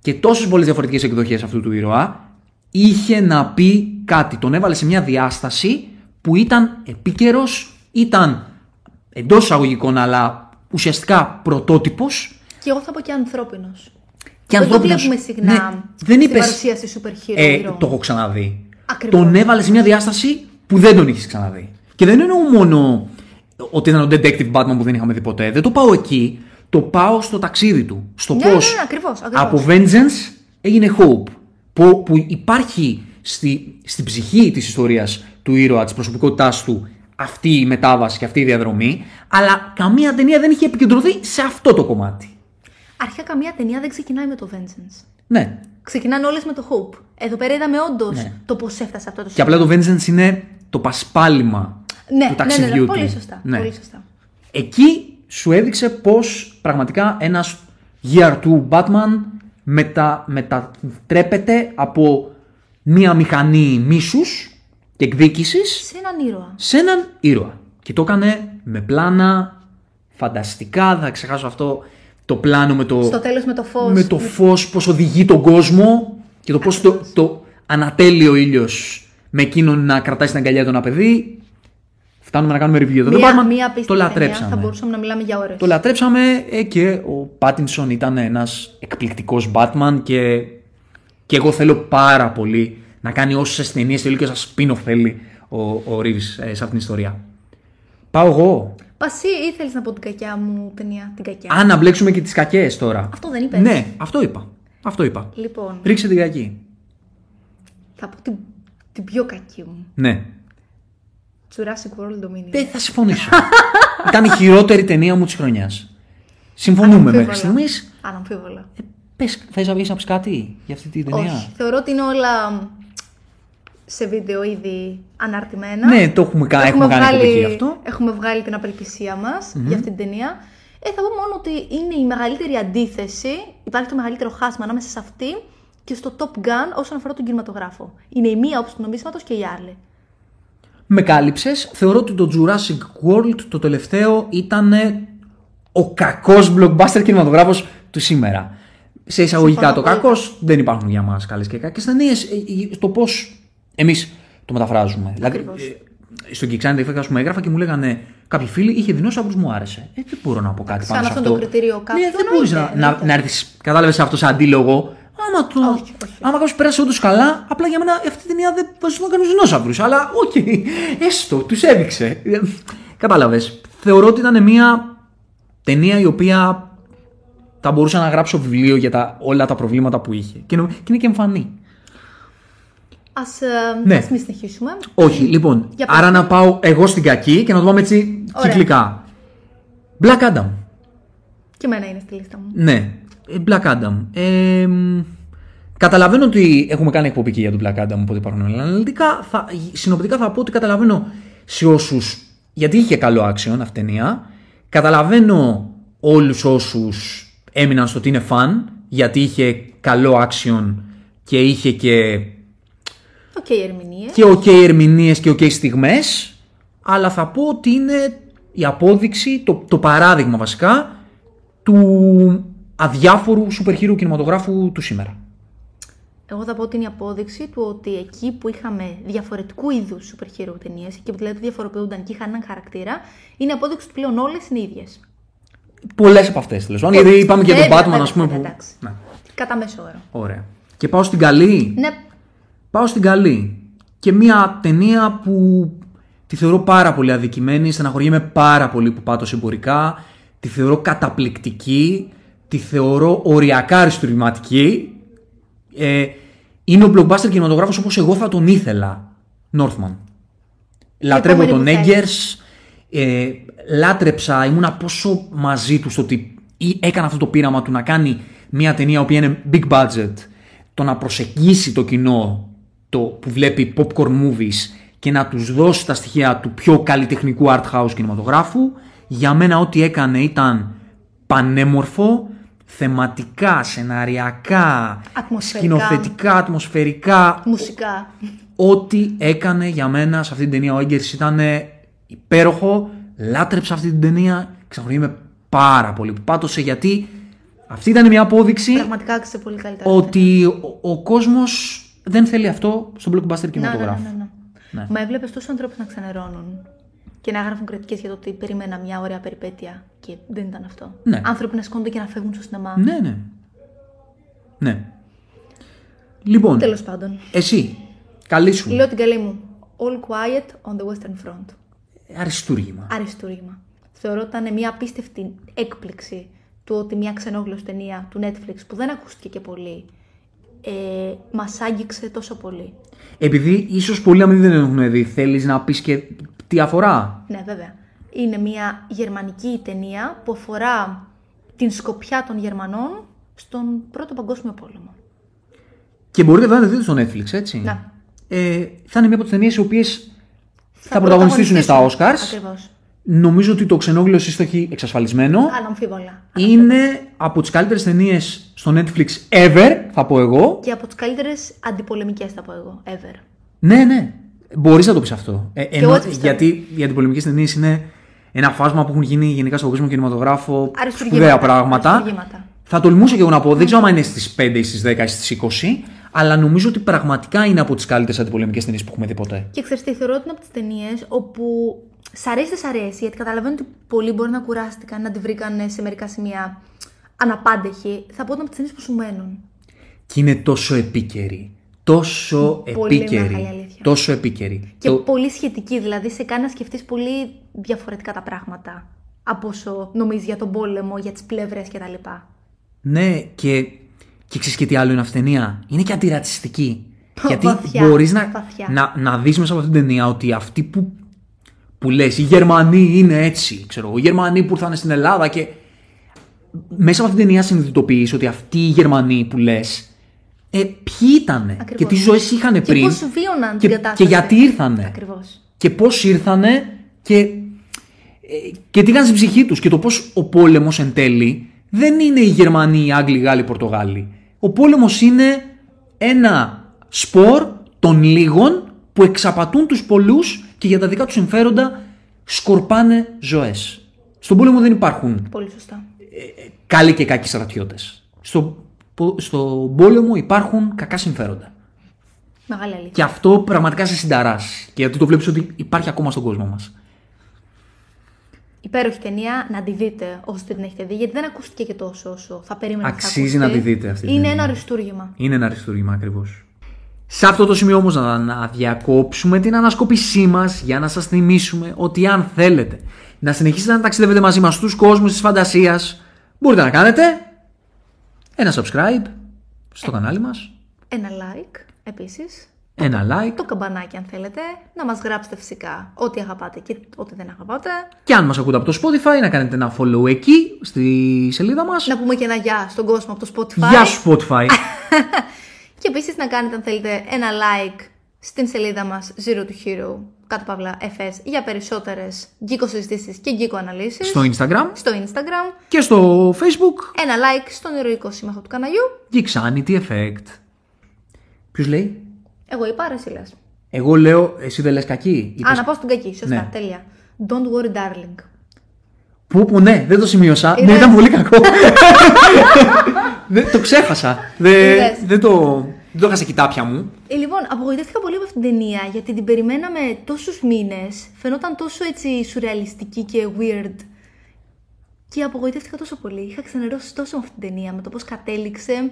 B: και τόσες πολλές διαφορετικές εκδοχές αυτού του ήρωα, είχε να πει κάτι. Τον έβαλε σε μια διάσταση που ήταν επίκαιρος, ήταν εντός εισαγωγικών αλλά ουσιαστικά πρωτότυπος
A: Και εγώ θα πω και ανθρώπινος.
B: και
A: δεν το
B: ανθρώπινος.
A: βλέπουμε συχνά
B: Ναι, δεν
A: στην
B: είπες,
A: παρουσίαση super hero
B: ε,
A: ήρωων.
B: το έχω ξαναδεί.
A: Ακριβώς.
B: Τον έβαλε σε μια διάσταση που δεν τον είχες ξαναδεί. Και δεν εννοώ μόνο ότι ήταν ο Detective Batman που δεν είχαμε δει ποτέ. Δεν το πάω εκεί. Το πάω στο ταξίδι του. Στο
A: Ναι,
B: πώς
A: ναι, ναι, ακριβώς, ακριβώς.
B: από Vengeance έγινε Hope. Που, που υπάρχει στη, στην ψυχή της ιστορίας του ήρωα, της προσωπικότητάς του, αυτή η μετάβαση και αυτή η διαδρομή, αλλά καμία ταινία δεν είχε επικεντρωθεί σε αυτό το κομμάτι.
A: Αρχικά καμία ταινία δεν ξεκινάει με το Vengeance.
B: Ναι.
A: Ξεκινάνε όλες με το Hope. Εδώ πέρα είδαμε όντως
B: Ναι.
A: το πώς έφτασε αυτό το
B: Και απλά το Vengeance είναι το πασπάλιμα
A: ναι,
B: του
A: ναι,
B: ταξιδιού
A: ναι, ναι,
B: του.
A: πολύ σωστά.
B: Ναι.
A: Πολύ σωστά.
B: Εκεί σου έδειξε πως πραγματικά ένας year 2 Batman μετα, μετατρέπεται από μία μηχανή μίσους και εκδίκησης
A: Σε έναν ήρωα.
B: σε έναν ήρωα. Και το έκανε με πλάνα φανταστικά, θα ξεχάσω αυτό το πλάνο με το,
A: Στο τέλος με το φως.
B: με το φως, πώς οδηγεί τον κόσμο και το πώς το, το ανατέλει ο ήλιος με εκείνον να κρατάει στην αγκαλιά του ένα παιδί. Φτάνουμε να κάνουμε review εδώ.
A: Μία,
B: το Batman
A: μία
B: το
A: απίστευτη ταινία.
B: λατρέψαμε.
A: Θα μπορούσαμε να μιλάμε για ώρες.
B: Το λατρέψαμε ε, και ο Πάτινσον ήταν ένας εκπληκτικός Batman και, και εγώ θέλω πάρα πολύ να κάνει όσες ταινίες θέλει και όσα spin-off θέλει ο, ο Reeves ε, σε αυτήν την ιστορία. Πάω εγώ.
A: Πασί, ήθελες να πω την κακιά μου ταινία. Την κακιά.
B: Αν να μπλέξουμε και τις κακές τώρα.
A: Αυτό δεν είπες.
B: Ναι, αυτό είπα. Αυτό είπα.
A: Λοιπόν,
B: Ρίξε την κακή.
A: θα πω την, την πιο κακή μου.
B: Ναι.
A: Jurassic World Dominion.
B: Δεν θα συμφωνήσω. Ήταν η χειρότερη ταινία μου της χρονιάς. Συμφωνούμε μέχρι στιγμής.
A: Αναμφίβολα.
B: Ε, πες, θες να βγεις να πεις κάτι για αυτή την ταινία;
A: Όχι. Θεωρώ ότι είναι όλα σε βίντεο ήδη αναρτημένα.
B: Ναι, το έχουμε, κα- έχουμε κάνει εκπομπή
A: βγάλει,
B: γι' αυτό.
A: Έχουμε βγάλει την απελπισία μας για αυτή την ταινία. Ε, θα πω μόνο ότι είναι η μεγαλύτερη αντίθεση, υπάρχει το μεγαλύτερο χάσμα ανάμεσα σε αυτή και στο Top Gun όσον αφορά τον κινηματογράφο. Είναι η μία όψη του νομίσματος και η άλλη.
B: Με κάλυψες. Θεωρώ ότι το Jurassic World το τελευταίο ήταν ο κακός blockbuster κινηματογράφος του σήμερα. Σε εισαγωγικά
A: Συμφωνώ
B: το
A: πολύ.
B: κακός δεν υπάρχουν για μας καλές και κακές ταινίες. Το πώς εμείς το μεταφράζουμε. Δηλαδή,
A: Ακριβώς.
B: ε, στον Kickstarter ας πούμε, έγραφα και μου λέγανε κάποιοι φίλοι είχε δεινόσαυρους μου άρεσε. Ε, δεν μπορώ να πω κάτι
A: Σαν
B: πάνω σε
A: αυτό
B: αυτό.
A: το κριτήριο
B: Ναι,
A: κάποιου,
B: δεν μπορείς να,
A: εννοείται,
B: να,
A: εννοείται.
B: να έρθεις. Κατάλαβες αυτός σαν αντίλογο. Άμα, το,
A: Όχι, όχι.
B: άμα κάποιος πέρασε όντως καλά, απλά για μένα αυτή η ταινία δεν βάζουν να κάνουν δεινόσαυρου. Αλλά οκ, έστω, τους έδειξε. Κατάλαβες. Θεωρώ ότι ήταν μια ταινία η οποία θα μπορούσα να γράψω βιβλίο για τα, όλα τα προβλήματα που είχε. Και, νο- και είναι και εμφανή.
A: Ας, ε,
B: Ναι.
A: ας μην συνεχίσουμε.
B: Όχι, λοιπόν.
A: Για πες.
B: άρα να πάω εγώ στην κακή και να το πάμε έτσι
A: Ωραία.
B: κυκλικά. Black Adam.
A: Και εμένα είναι στη λίστα μου.
B: Ναι, ε, Black Adam. Ε, μ, καταλαβαίνω ότι έχουμε κάνει εκπομπή και για τον Black Adam, οπότε υπάρχουν αναλυτικά. Θα, συνοπτικά θα πω ότι καταλαβαίνω σε όσους, γιατί είχε καλό action αυτή η ταινία. Καταλαβαίνω όλους όσους έμειναν στο ότι είναι fun, γιατί είχε καλό action και είχε και,
A: Οκ, ερμηνείες.
B: και ok ερμηνείες και ok στιγμές. Αλλά θα πω ότι είναι η απόδειξη, το, το παράδειγμα βασικά, του αδιάφορου super hero κινηματογράφου του σήμερα.
A: Εγώ θα πω ότι είναι η απόδειξη του ότι εκεί που είχαμε διαφορετικού είδους super hero ταινίες, εκεί που δηλαδή διαφοροποιούνταν και είχαν έναν χαρακτήρα, είναι η απόδειξη του πλέον όλες είναι ίδιες.
B: Πολλές από αυτές τέλος πάντων. Γιατί είπαμε και τον
A: Βέβαια,
B: Batman,
A: βέβαια,
B: α πούμε.
A: βέβαια,
B: Που...
A: εντάξει.
B: Ναι.
A: Κατά μέσο όρο.
B: Ωραία. Και πάω στην καλή.
A: Ναι,
B: Πάω στην καλή. Και μια ταινία που τη θεωρώ πάρα πολύ αδικημένη, στεναχωριέμαι πάρα πολύ που πάτωσε εμπορικά, τη θεωρώ καταπληκτική, τη θεωρώ οριακά αριστουργηματική. Ε, είναι ο blockbuster κινηματογράφος όπως εγώ θα τον ήθελα, Northman. Λατρεύω
A: επόμενη
B: τον
A: που θέλεις.
B: Eggers, ε, λάτρεψα, ήμουνα πόσο μαζί τους στο ότι ή- έκανε αυτό το πείραμα του να κάνει μια ταινία που είναι big budget, το να προσεγγίσει το κοινό το που βλέπει popcorn movies και να τους δώσει τα στοιχεία του πιο καλλιτεχνικού art house κινηματογράφου. Για μένα ό,τι έκανε ήταν πανέμορφο, θεματικά, σεναριακά,
A: Ατμοσφαιρικά.
B: σκηνοθετικά, ατμοσφαιρικά,
A: μουσικά.
B: Ό,τι έκανε για μένα σε αυτή την ταινία ο Έγκερς ήταν υπέροχο. Λάτρεψα αυτή την ταινία. Ξαφνιέμαι πάρα πολύ που πάτωσε γιατί αυτή ήταν μια απόδειξη
A: Πραγματικά άξιζε πολύ καλύτερα.
B: ότι ο, ο κόσμος δεν θέλει αυτό στον blockbuster
A: Ναι, ναι,
B: κινηματογράφο.
A: ναι, ναι, ναι.
B: Ναι.
A: Μα έβλεπες τόσους ανθρώπους να ξενερώνουν και να γράφουν κριτικές για το ότι περίμενα μια ωραία περιπέτεια και δεν ήταν αυτό.
B: Ναι.
A: Άνθρωποι να σκόνται και να φεύγουν στο σινεμά.
B: Ναι, ναι. Ναι. Λοιπόν,
A: Τέλος πάντων.
B: εσύ, καλή σου.
A: Λέω την καλή μου. All quiet on the Western Front.
B: Αριστούργημα.
A: Αριστούργημα. Θεωρώ ότι ήταν μια απίστευτη έκπληξη του ότι μια ξενόγλωση ταινία του Netflix που δεν ακούστηκε και πολύ ε, μας άγγιξε τόσο πολύ.
B: Επειδή ίσως πολλοί να μην δεν έχουν δει, θέλεις να πεις και τι αφορά;
A: Ναι, βέβαια. Είναι μια γερμανική ταινία που αφορά την σκοπιά των Γερμανών στον Πρώτο Παγκόσμιο Πόλεμο.
B: Και μπορείτε βέβαια να τη δείτε στο Netflix, έτσι.
A: Ναι.
B: Ε, θα είναι μία από τις ταινίες οι οποίες θα, πρωταγωνιστήσουν στα Oscars.
A: Ακριβώς.
B: Νομίζω ότι το ξενόγλιο εσείς το έχει εξασφαλισμένο.
A: Αναμφίβολα.
B: Είναι από τις καλύτερες ταινίες στο Netflix ever, θα πω εγώ.
A: Και από τις καλύτερες αντιπολεμικές, θα πω εγώ. Ever.
B: Ναι, ναι. Μπορείς να το πεις αυτό. Ε, ενώ-
A: εγώ έτσι πιστεύω.
B: γιατί οι αντιπολεμικές ταινίες είναι ένα φάσμα που έχουν γίνει γενικά στον κόσμο κινηματογράφο
A: Αριστουργήματα.
B: σπουδαία πράγματα.
A: Αριστουργήματα.
B: Θα τολμούσα και εγώ να πω, δεν ξέρω αν είναι στις 5 ή στις 10 ή στις 20, αλλά νομίζω ότι πραγματικά είναι από τις καλύτερες αντιπολεμικές ταινίες που έχουμε δει ποτέ.
A: Και ξέρεις τι, θεωρώ ότι είναι από τις ταινίες όπου σ' αρέσει, δεν σ' αρέσει, γιατί καταλαβαίνω ότι πολλοί μπορεί να κουράστηκαν, να τη βρήκαν σε μερικά σημεία αναπάντεχη. Θα πω ότι είναι από τις ταινίες που σου μένουν.
B: Και είναι τόσο επίκαιρη. Τόσο
A: Πολύ
B: επίκαιρη.
A: μεγάλη αλήθεια.
B: Τόσο επίκαιρη.
A: Και
B: Το-
A: πολύ σχετική, δηλαδή σε κάνει να σκεφτείς πολύ διαφορετικά τα πράγματα από όσο νομίζεις για τον πόλεμο, για τις πλευρές κτλ.
B: Ναι, και, και ξέρεις και τι άλλο είναι αυτή η ταινία. Είναι και αντιρατσιστική. [LAUGHS] Γιατί
A: Βαθιά,
B: μπορείς να,
A: βαθιά.
B: να, να δεις μέσα από αυτήν την ταινία ότι αυτοί που, που λες, οι Γερμανοί είναι έτσι. Ξέρω, εγώ, οι Γερμανοί που ήρθαν στην Ελλάδα και. Μέσα από αυτήν την ταινία συνειδητοποιείς ότι αυτοί οι Γερμανοί που λες. Ε, ποιοι ήταν και
A: Ακριβώς.
B: τι ζωές είχαν
A: Και
B: πριν.
A: πώς βίωναν
B: και,
A: την κατάσταση.
B: και γιατί ήρθανε.
A: Ακριβώς.
B: Και πώς ήρθανε και, ε, και τι είχαν στην ψυχή τους. Και το πώς ο πόλεμος εν τέλει δεν είναι οι Γερμανοί, οι Άγγλοι, οι Γάλλοι, οι Πορτογάλοι. Ο πόλεμος είναι ένα σπορ των λίγων που εξαπατούν τους πολλούς και για τα δικά τους συμφέροντα σκορπάνε ζωές. Στον πόλεμο δεν υπάρχουν
A: Πολύ σωστά.
B: καλοί και κακοί στρατιώτες. Στο, στον πόλεμο υπάρχουν κακά συμφέροντα.
A: Μεγάλη αλήθεια.
B: Και αυτό πραγματικά σε συνταράσει. Και γιατί το βλέπεις ότι υπάρχει ακόμα στον κόσμο μας.
A: Υπέροχη ταινία, να τη δείτε όσο την έχετε δει, γιατί δεν ακούστηκε και τόσο όσο θα περίμενα. ότι θα
B: Αξίζει
A: ακουστεί.
B: να τη δείτε αυτή την
A: Είναι
B: ταινία.
A: ένα αριστούργημα.
B: Είναι ένα αριστούργημα ακριβώς. Σε αυτό το σημείο όμως να, να διακόψουμε την ανασκόπησή μας για να σας θυμίσουμε ότι αν θέλετε να συνεχίσετε να ταξιδεύετε μαζί μας στους κόσμους της φαντασίας μπορείτε να κάνετε ένα subscribe στο κανάλι μας,
A: Ένα like επίσης.
B: ένα like
A: Το καμπανάκι αν θέλετε. Να μας γράψετε φυσικά ό,τι αγαπάτε και ό,τι δεν αγαπάτε.
B: και αν μας ακούτε από το Spotify να κάνετε ένα follow εκεί στη σελίδα μας.
A: Να πούμε και ένα γεια στον κόσμο από το Spotify.
B: Γεια σου Spotify! [LAUGHS]
A: Και επίσης να κάνετε αν θέλετε ένα like στην σελίδα μας Zero to Hero κάτω παύλα FS για περισσότερες γκίκο συζητήσεις και γκίκο αναλύσεις.
B: στο Instagram
A: στο Instagram.
B: και στο Facebook
A: Ένα like στον ηρωικό σύμμαχο του καναλιού.
B: Geeksanity Effect. Ποιος λέει;
A: Εγώ είπα, ρε εσύ λες.
B: Εγώ λέω, εσύ δεν λες κακή.
A: Α,
B: Είπες-
A: να πάω στην κακή. Σωστά,
B: Ναι.
A: τέλεια. Don't worry, darling.
B: Πού, πού, ναι, δεν το σημείωσα.
A: Είδες.
B: Ναι, ήταν πολύ κακό. [LAUGHS] δεν, το ξέχασα. Δεν,
A: Είδες.
B: δεν, το, δεν το είχα σε κοιτάπια μου.
A: Ε, λοιπόν, απογοητεύτηκα πολύ από αυτήν την ταινία γιατί την περιμέναμε τόσους μήνες. Φαινόταν τόσο έτσι σουρεαλιστική και weird. Και απογοητεύτηκα τόσο πολύ. Είχα ξενερώσει τόσο με αυτήν την ταινία. Με το πώς κατέληξε,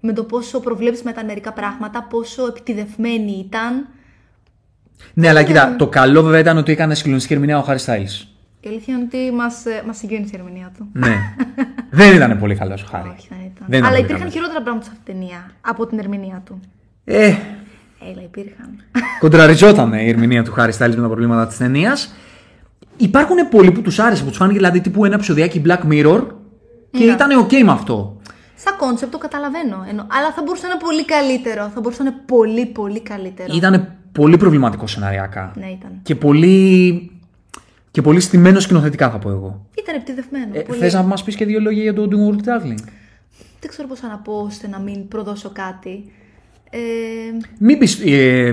A: με το πόσο προβλέψεις με τα μερικά πράγματα, πόσο επιτιδευμένη ήταν.
B: Ναι, αλλά κοίτα, το καλό βέβαια ήταν ότι έκανε συγκλονιστική ερμηνεία ο Χάρι Στάιλς.
A: Η αλήθεια είναι ότι μας, ε, μας συγκίνησε η ερμηνεία του.
B: Ναι. [LAUGHS] δεν ήταν πολύ καλό ο Χάρι.
A: Όχι, δεν ήταν.
B: Δεν ήταν
A: Αλλά
B: πολύ
A: υπήρχαν
B: καλός.
A: χειρότερα πράγματα σε αυτήν την ταινία από την ερμηνεία του.
B: Ε,
A: Έλα, υπήρχαν.
B: κοντραριζόταν η ερμηνεία του Χάρι Στάιλς με τα προβλήματα της ταινίας. Υπάρχουν πολλοί που τους άρεσε, που τους φάνηκε δηλαδή τύπου ένα επεισοδιάκι Black Mirror και
A: Ναι.
B: ήταν OK με αυτό.
A: Σαν κόνσεπτ το καταλαβαίνω. Ενώ, αλλά θα μπορούσε να είναι πολύ καλύτερο. Θα μπορούσε να είναι πολύ, πολύ καλύτερο.
B: Ήταν πολύ προβληματικό σεναριακά.
A: Ναι, ήταν.
B: Και πολύ. Και πολύ στημένος σκηνοθετικά θα πω εγώ.
A: Ήταν επιτιδευμένο.
B: Ε,
A: πολύ.
B: Θες να μας πεις και δύο λόγια για το Do World Traveling;
A: Δεν ξέρω πώς να πω ώστε να μην προδώσω κάτι. Ε,
B: Μην πεις ε,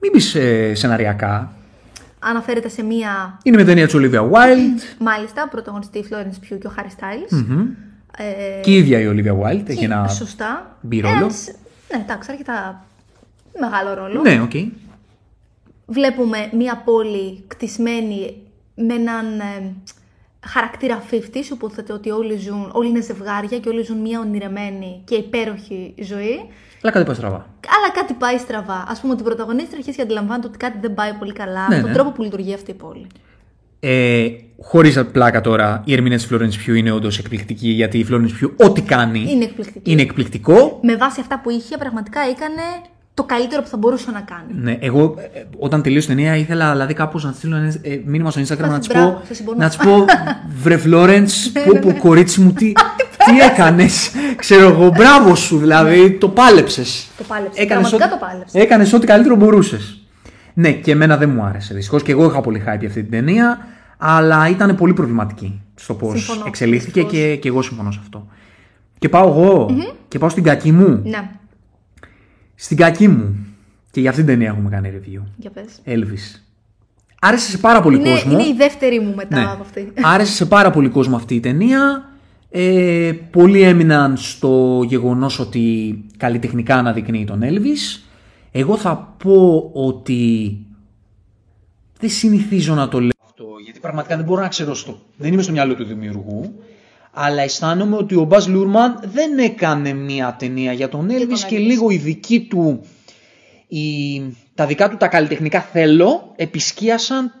B: μην πεις, ε, σεναριακά.
A: αναφέρεται σε μία,
B: Είναι με ταινία της Olivia Wilde.
A: μάλιστα, πρωταγωνιστής Florence Pugh και ο Harry Styles. Ε,
B: Και η ίδια η Olivia Wilde έχει
A: και-
B: ένα.
A: Σωστά.
B: μπιρόλο.
A: Ένας- ναι, εντάξει, αρκετά μεγάλο ρόλο.
B: Ναι, οκ.
A: Βλέπουμε μία πόλη κτισμένη με έναν ε, χαρακτήρα 50 όπου θα ότι όλοι ζουν, όλοι είναι ζευγάρια και όλοι ζουν μία ονειρεμένη και υπέροχη ζωή.
B: Αλλά κάτι πάει στραβά.
A: Αλλά κάτι πάει στραβά. Ας πούμε ότι η πρωταγωνίστρια αρχίζει και αντιλαμβάνεται ότι κάτι δεν πάει πολύ καλά
B: Ναι,
A: με τον
B: ναι.
A: τρόπο που λειτουργεί αυτή η πόλη.
B: Ε, Χωρίς πλάκα τώρα, η ερμηνεία της Florence Pugh είναι όντως εκπληκτική γιατί η Florence Pugh ό,τι κάνει
A: Είναι εκπληκτική.
B: είναι εκπληκτικό.
A: Με βάση αυτά που είχε, πραγματικά έκανε το καλύτερο που θα μπορούσε να κάνει.
B: Ναι, εγώ ε, όταν τελείωσε την ταινία ήθελα δηλαδή κάπως να τη στείλω ένα ε, μήνυμα στο Instagram
A: Θα
B: να
A: της
B: τη
A: μπράβο,
B: πω,
A: θα συμπονώ.
B: να της πω βρε Φλόρεντς,
A: Ναι,
B: πω
A: ναι,
B: πω
A: ναι.
B: κορίτσι μου τι, [LAUGHS] τι έκανες, ξέρω εγώ, μπράβο σου δηλαδή, το πάλεψες.
A: Το πάλεψες.
B: Έκανες
A: Πραγματικά
B: ό,τι-
A: το πάλεψες.
B: Έκανες ό,τι καλύτερο μπορούσες. Ναι, και εμένα δεν μου άρεσε δυστυχώς και εγώ είχα πολύ hype για αυτή την ταινία, αλλά ήταν πολύ προβληματική στο πώς
A: Συμφωνώ,
B: εξελίχθηκε
A: δυστυχώς.
B: και, και εγώ συμφωνώ σε αυτό. Και πάω εγώ και πάω στην κακή μου.
A: Ναι,
B: Στην κακή μου. Και για αυτήν την ταινία έχουμε κάνει review.
A: για πες.
B: Elvis. Άρεσε σε πάρα πολύ
A: Είναι,
B: κόσμο.
A: είναι η δεύτερη μου μετά
B: Ναι.
A: από αυτή.
B: Άρεσε σε πάρα πολύ κόσμο αυτή η ταινία. Ε, πολλοί έμειναν στο γεγονός ότι καλλιτεχνικά αναδεικνύει τον Elvis. Εγώ θα πω ότι δεν συνηθίζω να το λέω αυτό, γιατί πραγματικά δεν μπορώ να ξέρω στο... Δεν είμαι στο μυαλό του δημιουργού, αλλά αισθάνομαι ότι ο Μπάς Λούρμαν δεν έκανε μία ταινία για τον Elvis και
A: Elvis.
B: λίγο η δική του, η... τα δικά του τα καλλιτεχνικά θέλω, επισκίασαν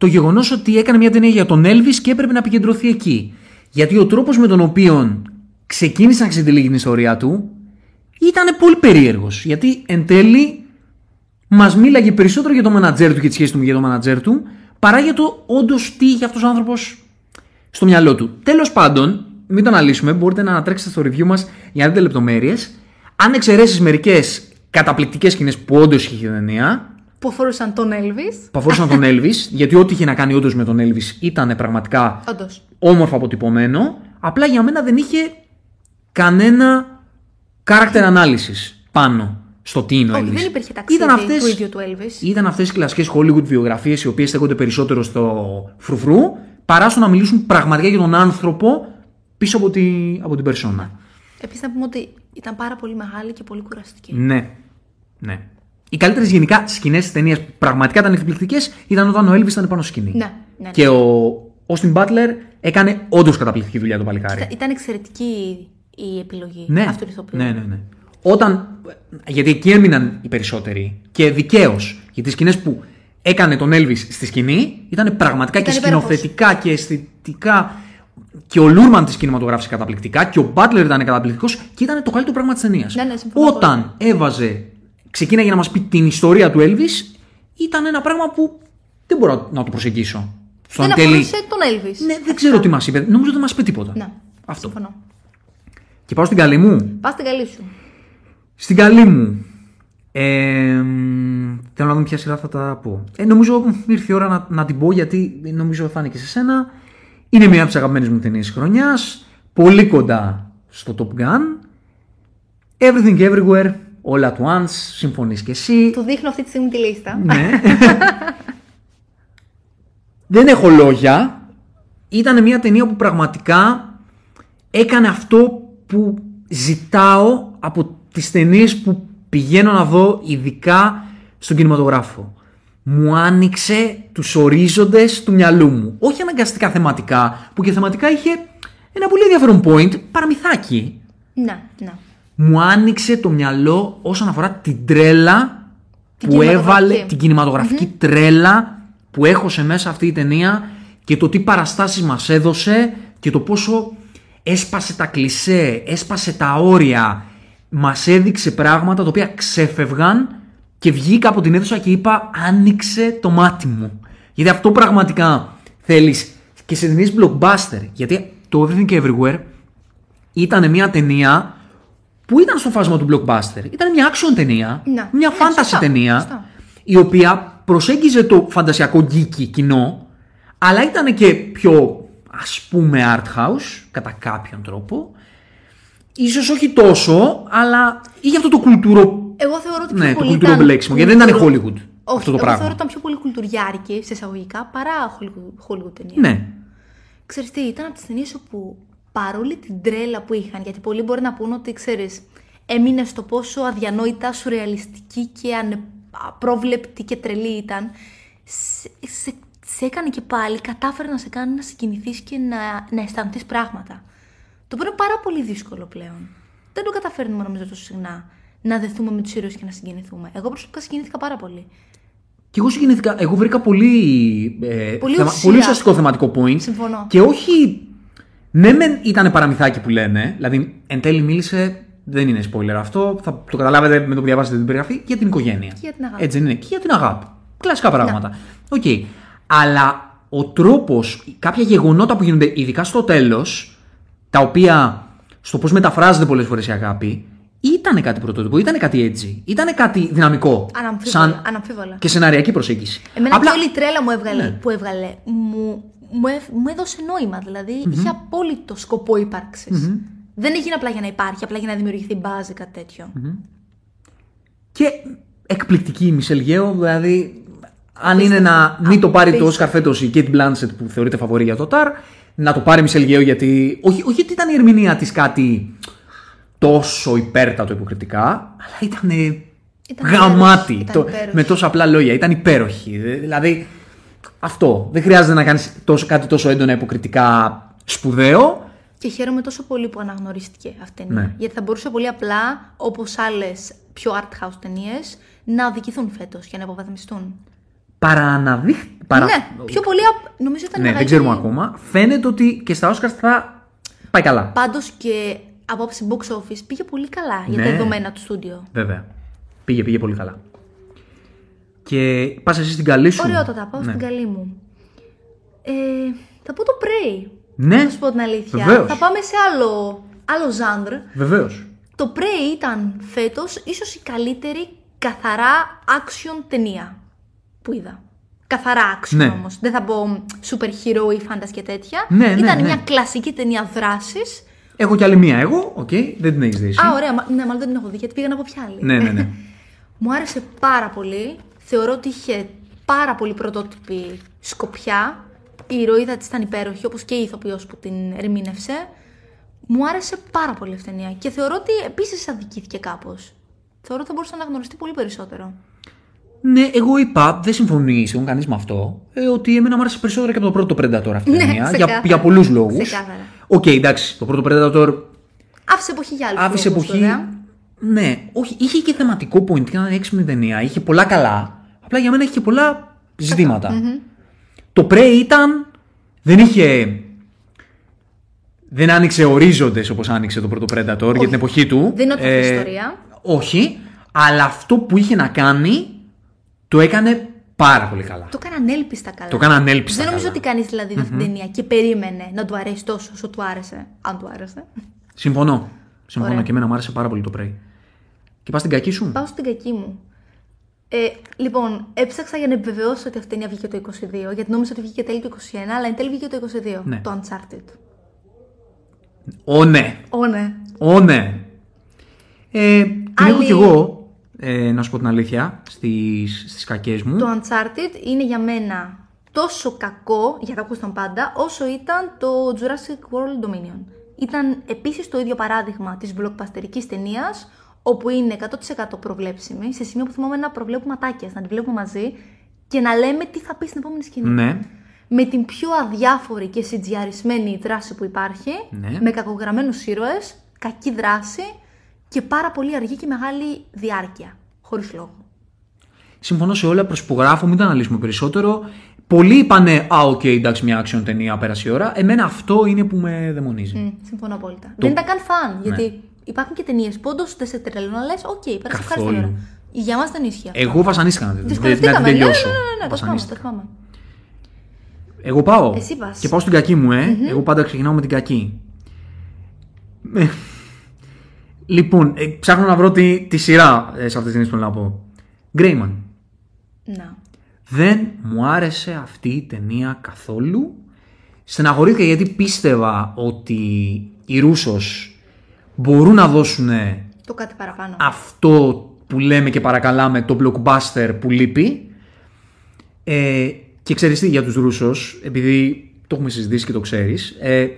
B: το γεγονός ότι έκανε μια ταινία για τον Elvis και έπρεπε να επικεντρωθεί εκεί. Γιατί ο τρόπος με τον οποίο ξεκίνησε να ξετυλίγει την ιστορία του ήταν πολύ περίεργος. Γιατί εν τέλει μας μίλαγε περισσότερο για το μανατζέρ του και τη σχέση του με το μανατζέρ του παρά για το όντως τι είχε αυτός ο άνθρωπος στο μυαλό του. Τέλος πάντων, μην το αναλύσουμε, μπορείτε να ανατρέξετε στο review μας για να δείτε λεπτομέρειες. Αν εξαιρέσεις μερικές καταπληκτικές σκηνές που όντως είχε η ταινία,
A: Που αφορούσαν τον Elvis.
B: που αφορούσαν τον Elvis, [LAUGHS] γιατί ό,τι είχε να κάνει όντως με τον Elvis ήταν πραγματικά
A: Όντως.
B: όμορφα αποτυπωμένο. Απλά για μένα δεν είχε κανένα character analysis πάνω στο τι είναι ο
A: Όχι,
B: Elvis.
A: δεν υπήρχε ταξίδι
B: Ήταν αυτές,
A: του ίδιου του Elvis.
B: Ήταν αυτές οι κλασικές Hollywood βιογραφίες οι οποίες στέκονται περισσότερο στο φρουφρού παρά στο να μιλήσουν πραγματικά για τον άνθρωπο πίσω από, τη, από την περσόνα.
A: Επίσης να πούμε ότι ήταν πάρα πολύ μεγάλη και πολύ κουραστική.
B: Ναι. Ναι. Οι καλύτερες γενικά σκηνές της ταινίας που πραγματικά ήταν εκπληκτικές ήταν όταν ο Elvis ήταν πάνω στη σκηνή.
A: Ναι, ναι.
B: Και ο Austin Butler έκανε όντως καταπληκτική δουλειά το παλικάρι.
A: Ήταν- Ήταν εξαιρετική η επιλογή
B: Ναι.
A: αυτού του ηθοποιού.
B: ναι, ναι, ναι. Όταν. Γιατί εκεί έμειναν οι περισσότεροι. Και δικαίως. Γιατί οι σκηνές που έκανε τον Elvis στη σκηνή ήταν πραγματικά
A: Ήταν
B: και
A: υπέροχος.
B: σκηνοθετικά και αισθητικά. Και ο Λούρμαν της κινηματογράφησε καταπληκτικά και ο Butler ήταν καταπληκτικός και ήταν το καλύτερο πράγμα της ταινίας.
A: Ναι, ναι, συμφωνώ
B: Όταν έβαζε, ξεκίναγε να μας πει την ιστορία του Elvis, ήταν ένα πράγμα που δεν μπορώ να το προσεγγίσω. Στο
A: Δεν
B: εν τέλει-
A: αφορούσε τον Elvis.
B: Ναι, δεν ξέρω τι μας είπε. Νομίζω δεν μας είπε τίποτα.
A: Ναι,
B: Αυτό.
A: συμφωνώ.
B: Και πάω στην καλή μου.
A: Πας στην καλή σου.
B: Στην καλή μου. Ε, μ, θέλω να δούμε ποια σειρά θα τα πω. Ε, νομίζω μ, ήρθε η ώρα να, να την πω γιατί νομίζω θα είναι και σε σένα. Είναι μια από τις αγαπημένες μου ταινίες χρονιάς. Πολύ κοντά στο Top Gun. Everything Everywhere, All at Once, συμφωνείς και εσύ.
A: Του δείχνω αυτή τη στιγμή τη λίστα.
B: Ναι. Δεν έχω λόγια. Ήταν μια ταινία που πραγματικά έκανε αυτό που ζητάω από τις ταινίες που πηγαίνω να δω ειδικά στον κινηματογράφο. Μου άνοιξε τους ορίζοντες του μυαλού μου. Όχι αναγκαστικά θεματικά, που και θεματικά είχε ένα πολύ ενδιαφέρον point, παραμυθάκι.
A: ναι, ναι.
B: Μου άνοιξε το μυαλό όσον αφορά την τρέλα
A: Την
B: που
A: κινηματογραφική.
B: έβαλε, την κινηματογραφικη τρέλα που έχωσε μέσα αυτή η ταινία και το τι παραστάσεις μας έδωσε και το πόσο έσπασε τα κλισέ, έσπασε τα όρια, μας έδειξε πράγματα τα οποία ξέφευγαν και βγήκα από την αίθουσα και είπα άνοιξε το μάτι μου. Γιατί αυτό πραγματικά θέλεις και σε ταινίες blockbuster. Γιατί το Everything Everywhere ήταν μια ταινία που ήταν στο φάσμα του blockbuster. Ήταν μια action ταινία,
A: Ναι.
B: μια
A: Ναι,
B: fantasy
A: σωστά,
B: ταινία,
A: σωστά.
B: η οποία προσέγγιζε το φαντασιακό geeky κοινό, αλλά ήταν και πιο ας πούμε art house, κατά κάποιον τρόπο. Ίσως όχι τόσο, αλλά είχε αυτό το κουλτούρο,
A: Εγώ θεωρώ ότι πιο
B: ναι, το
A: πολύ
B: κουλτούρο
A: ήταν
B: μπλέξιμο, γιατί δεν ήταν
A: κουλτούρο-
B: Hollywood
A: Όχι,
B: αυτό το
A: εγώ
B: πράγμα.
A: θεωρώ ότι ήταν πιο πολύ κουλτουριάρικη σε εισαγωγικά παρά Hollywood, Hollywood ταινία.
B: Ναι,
A: Ξέρεις τι, ήταν από τις ταινίες όπου παρόλη την τρέλα που είχαν, γιατί πολλοί μπορεί να πούν ότι, ξέρεις, έμεινε στο πόσο αδιανόητα, σουρεαλιστική και ανε... απρόβλεπτη και τρελή ήταν, σε, σε, σε έκανε και πάλι, κατάφερε να σε κάνει να συγκινηθείς και να, να αισθανθείς πράγματα. Το οποίο είναι πάρα πολύ δύσκολο πλέον. Δεν το καταφέρνουμε νομίζω τόσο συχνά να δεθούμε με τους ήρωες και να συγκινηθούμε. Εγώ προσωπικά συγκινήθηκα πάρα πολύ.
B: Και εγώ συγκινήθηκα, εγώ βρήκα πολύ, ε,
A: Πολύ
B: θεμα-
A: ουσία.
B: πολύ ουσιαστικό θεματικό point.
A: Συμφωνώ.
B: Και όχι, ναι μεν ήταν παραμυθάκι που λένε, δηλαδή εν τέλει μίλησε δεν είναι spoiler αυτό, θα το καταλάβετε με το που διαβάσετε την περιγραφή, για την οικογένεια.
A: Και για την αγάπη.
B: Έτσι δεν είναι. Και για την αγάπη. Κλασικά πράγματα. Οκ. Αλλά ο τρόπος, κάποια γεγονότα που γίνονται, ειδικά στο τέλος, τα οποία στο πώς μεταφράζεται πολλές φορές η αγάπη, ήταν κάτι πρωτότυπο, ήταν κάτι έτσι. Ήταν κάτι δυναμικό.
A: Αναμφίβολα. αναμφίβολα.
B: και σεναριακή προσέγγιση.
A: Εμένα
B: Απλά-
A: και όλη η τρέλα μου έβγαλε,
B: Ναι.
A: που έβγαλε μου, μου, έ- μου έδωσε νόημα. Δηλαδή είχε απόλυτο σκοπό ύπαρξης. Δεν έγινε απλά για να υπάρχει, απλά για να δημιουργηθεί μπάζ ή κάτι τέτοιο.
B: Και εκπληκτική η Μισελ Γέο, δηλαδή αν είναι να μην το πάρει το
A: Απίστευτο.
B: Oscar φέτος η Kate Blanchett που θεωρείται φαβορή για το Τάρ, να το πάρει η Μισελ Γέο γιατί. Όχι, όχι ότι ήταν η ερμηνεία της κάτι τόσο υπέρτατο υποκριτικά, αλλά ήταν.
A: Ήταν
B: Γαμάτι,
A: υπέροχη, ήταν
B: το-
A: υπέροχη.
B: με τόσο απλά λόγια. Ήταν υπέροχη. Δε- Δηλαδή, αυτό. Δεν χρειάζεται να κάνεις κάτι τόσο έντονα υποκριτικά σπουδαίο.
A: Και χαίρομαι τόσο πολύ που αναγνωρίστηκε αυτή η ταινία.
B: Ναι.
A: Γιατί θα μπορούσε πολύ απλά, όπως άλλες πιο art house ταινίες, να οδηγηθούν φέτος και να υποβαθμιστούν.
B: Παραναδείχ... Παρα...
A: Ναι, πιο πολύ. απ- Νομίζω ήταν
B: Ναι, δεν
A: μεγαλύτερη-
B: ξέρουμε ακόμα. Φαίνεται ότι και στα Oscars θα πάει καλά.
A: Πάντως και από άψη box office πήγε πολύ καλά για
B: Ναι.
A: τα δεδομένα του στούντιο.
B: Βέβαια. Πήγε, πήγε πολύ καλά. Και πας εσύ στην καλή σου.
A: Ωραιότατα, πάω
B: Ναι.
A: στην καλή μου. Ε, θα πω το Prey.
B: Ναι.
A: Να σου πω την αλήθεια.
B: Βεβαίως.
A: Θα πάμε σε άλλο, άλλο ζάντρ.
B: Βεβαίως.
A: Το Prey ήταν φέτος ίσως η καλύτερη καθαρά action ταινία που είδα. Καθαρά action
B: Ναι.
A: όμως. Δεν θα πω super hero ή fantasy και τέτοια.
B: Ναι, ναι,
A: ήταν
B: ναι.
A: μια κλασική ταινία δράσης.
B: Έχω κι άλλη μία εγώ, οκ, δεν την έχεις δει. εσύ.
A: Α, ωραία. μα- Ναι, μάλλον δεν την έχω δει γιατί πήγα από ποια άλλη.
B: Ναι, ναι, ναι. [LAUGHS]
A: Μου άρεσε πάρα πολύ. Θεωρώ ότι είχε πάρα πολύ πρωτότυπη σκοπιά. Η ηρωίδα της ήταν υπέροχη, όπως και η ηθοποιός που την ερμήνευσε. Μου άρεσε πάρα πολύ αυτή η ταινία και θεωρώ ότι επίσης αδικήθηκε κάπως. Θεωρώ ότι θα μπορούσε να αναγνωριστεί πολύ περισσότερο.
B: Ναι, εγώ είπα, δεν συμφωνεί σχεδόν κανείς με αυτό, ε, ότι εμένα μου άρεσε περισσότερο και από το πρώτο Predator αυτή η
A: Ναι,
B: ταινία. Για,
A: ξεκάθαρα.
B: για πολλούς λόγους.
A: Ξεκάθαρα.
B: Οκ, εντάξει, το πρώτο Predator
A: Άφησε εποχή για άλλους
B: άφησε
A: λόγους,
B: εποχή.
A: βέβαια.
B: Ναι, όχι, είχε και θεματικό point, ήταν έξυπνη ταινία, είχε πολλά καλά. Απλά για μένα είχε και πολλά ζητήματα. Το Prey ήταν. Δεν είχε. Δεν άνοιξε ορίζοντες όπως άνοιξε το πρώτο Predator για την εποχή του.
A: Δεν είναι ότι ιστορία.
B: Όχι, αλλά αυτό που είχε να κάνει το έκανε πάρα πολύ καλά.
A: Το έκανα ανέλπιστα καλά.
B: Το έκανα ανέλπιστα
A: Δεν νομίζω
B: καλά.
A: ότι κανεί δηλαδή mm-hmm. αυτή την ταινία και περίμενε να του αρέσει τόσο όσο του άρεσε. Αν του άρεσε.
B: Συμφωνώ. Συμφωνώ
A: Ωραία.
B: και εμένα μου άρεσε πάρα πολύ το Prey. Και πας στην κακή σου.
A: Πάω στην κακή μου. Ε, λοιπόν, έψαξα για να επιβεβαιώσω ότι αυτή η ταινία βγήκε το 22, γιατί νόμιζα ότι βγήκε τέλη του 21, αλλά εν τέλει βγήκε το 22.
B: Ναι.
A: Το Uncharted.
B: Ω ναι.
A: Ω, ναι.
B: Ω ναι. Ε, την
A: Άλλη-
B: έχω κι εγώ, ε, να σου πω την αλήθεια, στις, στις κακές μου.
A: Το Uncharted είναι για μένα τόσο κακό, για κακούς ήταν πάντα, όσο ήταν το Jurassic World Dominion. Ήταν επίσης το ίδιο παράδειγμα της blockbusterικής ταινίας, όπου είναι 100% προβλέψιμη, σε σημείο που θυμάμαι να προβλέπουμε ατάκια, να τη βλέπουμε μαζί και να λέμε τι θα πει στην επόμενη σκηνή.
B: Ναι.
A: με την πιο αδιάφορη και CGI-αρισμένη δράση που υπάρχει,
B: Ναι.
A: με κακογραμμένους ήρωες, κακή δράση και πάρα πολύ αργή και μεγάλη διάρκεια, χωρίς λόγο.
B: Συμφωνώ σε όλα, προσυπογράφω, μην τα αναλύσουμε περισσότερο. Πολλοί είπανε, Α, οκ, εντάξει, μια action ταινία πέρασε η ώρα. Εμένα αυτό είναι που με δαιμονίζει.
A: Μμ, συμφωνώ απόλυτα. Δεν ήταν καν fun, γιατί υπάρχουν και ταινίες που όντως δεν σε τρελαίνουν, αλλά λες, οκ, πέρασε
B: Καθόλου.
A: ευχάριστη ώρα. Για μας δεν ίσχυε αυτό.
B: Εγώ βασανίστηκα να την- να την
A: Δυσκολευτήκαμε. Ναι, ναι, ναι,
B: τελειώσω.
A: ναι, ναι, ναι, το θυμάμαι, το
B: Βασανίστηκα.
A: θυμάμαι.
B: Εγώ πάω.
A: Εσύ πας.
B: Και πάω στην κακή μου, ε. Εγώ πάντα ξεκινάω με την κακή. Ε, Λοιπόν, ε, ψάχνω να βρω τη, τη σειρά ε, σε αυτές τις ταινίες που θέλω να πω. Γκρέιμαν.
A: Να.
B: Δεν μου άρεσε αυτή η ταινία καθόλου. Στεναχωρήθηκα γιατί πίστευα ότι οι Ρούσος μπορούν να δώσουν
A: Το κάτι παραπάνω.
B: αυτό που λέμε και παρακαλάμε το blockbuster που λείπει. Ε, και ξέρεις τι για τους Ρούσος, επειδή το έχουμε συζητήσει και το ξέρεις, ε,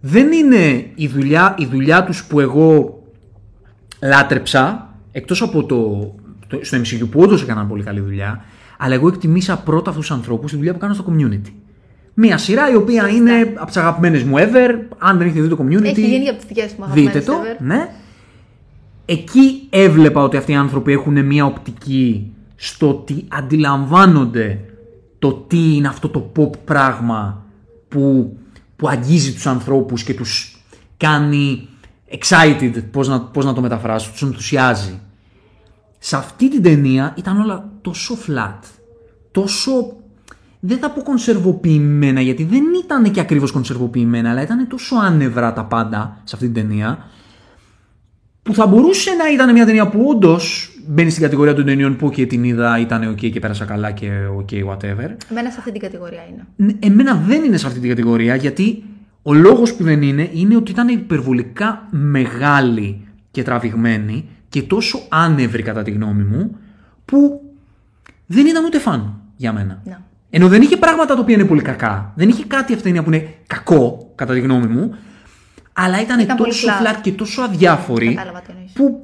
B: δεν είναι η δουλειά, η δουλειά τους που εγώ λάτρεψα, εκτός από το, το στο MCU που όντως έκαναν πολύ καλή δουλειά, αλλά εγώ εκτιμήσα πρώτα αυτούς τους ανθρώπους τη δουλειά που κάνουν στο community. Μία σειρά η οποία είναι από τις αγαπημένες μου ever. Αν δεν έχετε δει το community.
A: Έχει γίνει από τις δικές μου
B: Δείτε
A: αγαπημένες
B: το,
A: ever.
B: ναι. Εκεί έβλεπα ότι αυτοί οι άνθρωποι έχουν μια οπτική στο ότι αντιλαμβάνονται το τι είναι αυτό το pop πράγμα που, που αγγίζει τους ανθρώπους και τους κάνει excited, πώς να, πώς να το μεταφράσω, τους ενθουσιάζει. Σε αυτή την ταινία ήταν όλα τόσο flat, τόσο δεν θα πω κονσερβοποιημένα, γιατί δεν ήταν και ακριβώς κονσερβοποιημένα, αλλά ήταν τόσο άνευρα τα πάντα σε αυτή την ταινία, που θα μπορούσε να ήταν μια ταινία που όντως μπαίνει στην κατηγορία των ταινιών που και την είδα, ήταν OK και πέρασα καλά και OK, whatever.
A: Εμένα σε αυτή την κατηγορία είναι.
B: Ναι, Εμένα δεν είναι σε αυτή την κατηγορία, γιατί ο λόγος που δεν είναι είναι ότι ήταν υπερβολικά μεγάλη και τραβηγμένη και τόσο άνευρη κατά τη γνώμη μου, που δεν ήταν ούτε φαν για μένα.
A: Να.
B: Ενώ δεν είχε πράγματα τα οποία είναι πολύ κακά. Δεν είχε κάτι αυτή η ταινία που είναι κακό, κατά τη γνώμη μου. Αλλά ήταν,
A: Ήταν πολύ
B: τόσο
A: flat.
B: flat και τόσο αδιάφορη.
A: Κατάλαβα τι εννοείς.
B: Που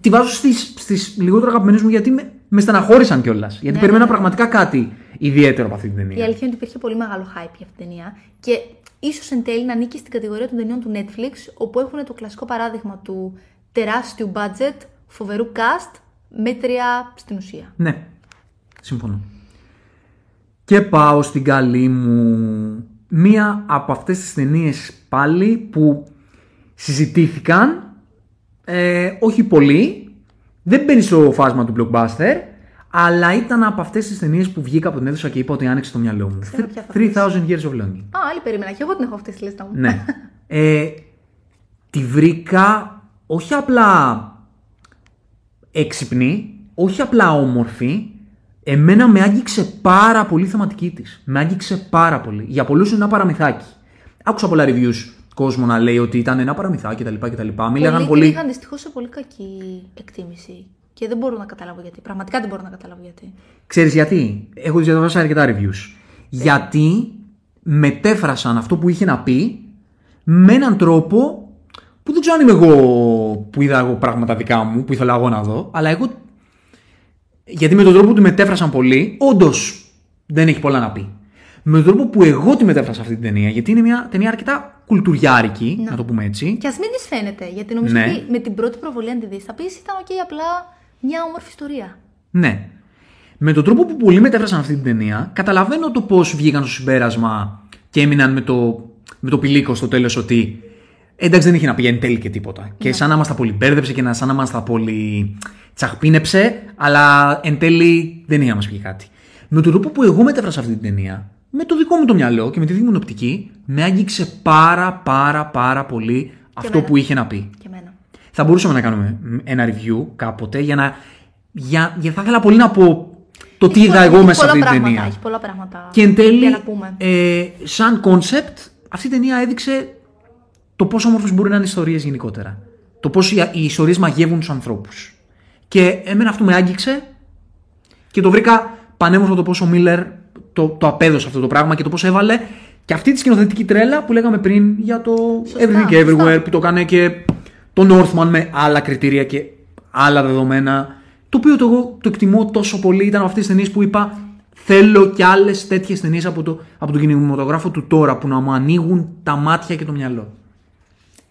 B: τη βάζω στις, στις λιγότερο αγαπημένες μου γιατί με, με στεναχώρησαν κιόλας. Γιατί
A: Ναι,
B: περίμενα
A: ναι, ναι.
B: πραγματικά κάτι ιδιαίτερο από αυτή την
A: Η
B: ταινία.
A: αλήθεια είναι ότι υπήρχε πολύ μεγάλο hype για αυτή την ταινία και ίσως εν τέλει να ανήκει στην κατηγορία των ταινιών του Netflix, όπου έχουν το κλασικό παράδειγμα του τεράστιου budget, φοβερού cast, μέτρια στην ουσία.
B: Ναι, συμφωνώ. Και πάω στην καλή μου μία από αυτές τις ταινίες πάλι που συζητήθηκαν, ε, όχι πολύ, δεν μπαίνει στο φάσμα του blockbuster, αλλά ήταν από αυτές τις ταινίες που βγήκα από την αίθουσα και είπα ότι άνοιξε το μυαλό μου.
A: Ξέρω ποια θα
B: 3000 Years of Longing.
A: Α, άλλη περίμενα. Και εγώ την έχω αυτή στη λίστα μου.
B: Ναι. Ε, τη βρήκα όχι απλά έξυπνη, όχι απλά όμορφη, εμένα με άγγιξε πάρα πολύ η θεματική της. Με άγγιξε πάρα πολύ. Για πολλούς είναι ένα παραμυθάκι. Άκουσα πολλά reviews κόσμο να λέει ότι ήταν ένα παραμυθάκι κτλ. κτλ. Μίλαγαν
A: Πολλοί
B: πολύ.
A: την είχαν δυστυχώς σε πολύ κακή εκτίμηση. Και δεν μπορώ να καταλάβω γιατί. Πραγματικά δεν μπορώ να καταλάβω γιατί.
B: Ξέρεις γιατί; Έχω διαβάσει αρκετά reviews. Γιατί μετέφρασαν αυτό που είχε να πει με έναν τρόπο που δεν ξέρω αν είμαι εγώ που είδα εγώ πράγματα δικά μου, που ήθελα εγώ να δω, αλλά εγώ. Γιατί με τον τρόπο που τη μετέφρασαν πολύ, όντως δεν έχει πολλά να πει. Με τον τρόπο που εγώ τη μετέφρασα αυτή την ταινία, γιατί είναι μια ταινία αρκετά κουλτουριάρικη, να το πούμε έτσι.
A: Και ας μην της φαίνεται, γιατί νομίζω
B: Ναι.
A: ότι με την πρώτη προβολή, αν τη δεις, θα πεις ήταν οκ, απλά μια όμορφη ιστορία.
B: Ναι. Με τον τρόπο που πολλοί μετέφρασαν αυτή την ταινία, καταλαβαίνω το πώς βγήκαν στο συμπέρασμα και έμειναν με το, με το πηλίκο στο τέλος ότι εντάξει δεν είχε να πει εν τέλει και τίποτα. Και σαν να μας τα πολυμπέρδεψε και να σαν να μας τα πολύ τσαχπίνεψε, αλλά εν τέλει δεν είχε να μας πει κάτι. Με τον τρόπο που εγώ μετέφρασα αυτή την ταινία, με το δικό μου το μυαλό και με τη δική μου οπτική, με άγγιξε πάρα πάρα πάρα πολύ αυτό
A: εμένα.
B: που είχε να πει.
A: Και εμένα.
B: Θα μπορούσαμε να κάνουμε ένα review κάποτε για να. Για, για θα ήθελα πολύ να πω το τι
A: Έχει
B: είδα
A: πολλά-
B: εγώ
A: έχει
B: μέσα σε αυτή
A: πολλά
B: την
A: πράγματα,
B: ταινία.
A: Έχει πολλά πράγματα
B: Και εν τέλει,
A: για να πούμε.
B: ε, σαν concept, αυτή η ταινία έδειξε το πόσο όμορφες μπορεί να είναι ιστορίες γενικότερα. Το πώς οι, οι ιστορίες μαγεύουν τους ανθρώπους. Και εμένα αυτό με άγγιξε και το βρήκα πανέμορφο το πόσο ο Μίλλερ το, το απέδωσε αυτό το πράγμα και το πώς έβαλε και αυτή τη σκηνοθετική τρέλα που λέγαμε πριν για το
A: Σωστά,
B: Everything και
A: σωστά.
B: Everywhere που το έκανε και το Northman με άλλα κριτήρια και άλλα δεδομένα. Το οποίο το εγώ το εκτιμώ τόσο πολύ. Ήταν από αυτές τι ταινίες που είπα θέλω και άλλες τέτοιες ταινίες από, το, από τον κινηματογράφο του τώρα που να μου ανοίγουν τα μάτια και το μυαλό.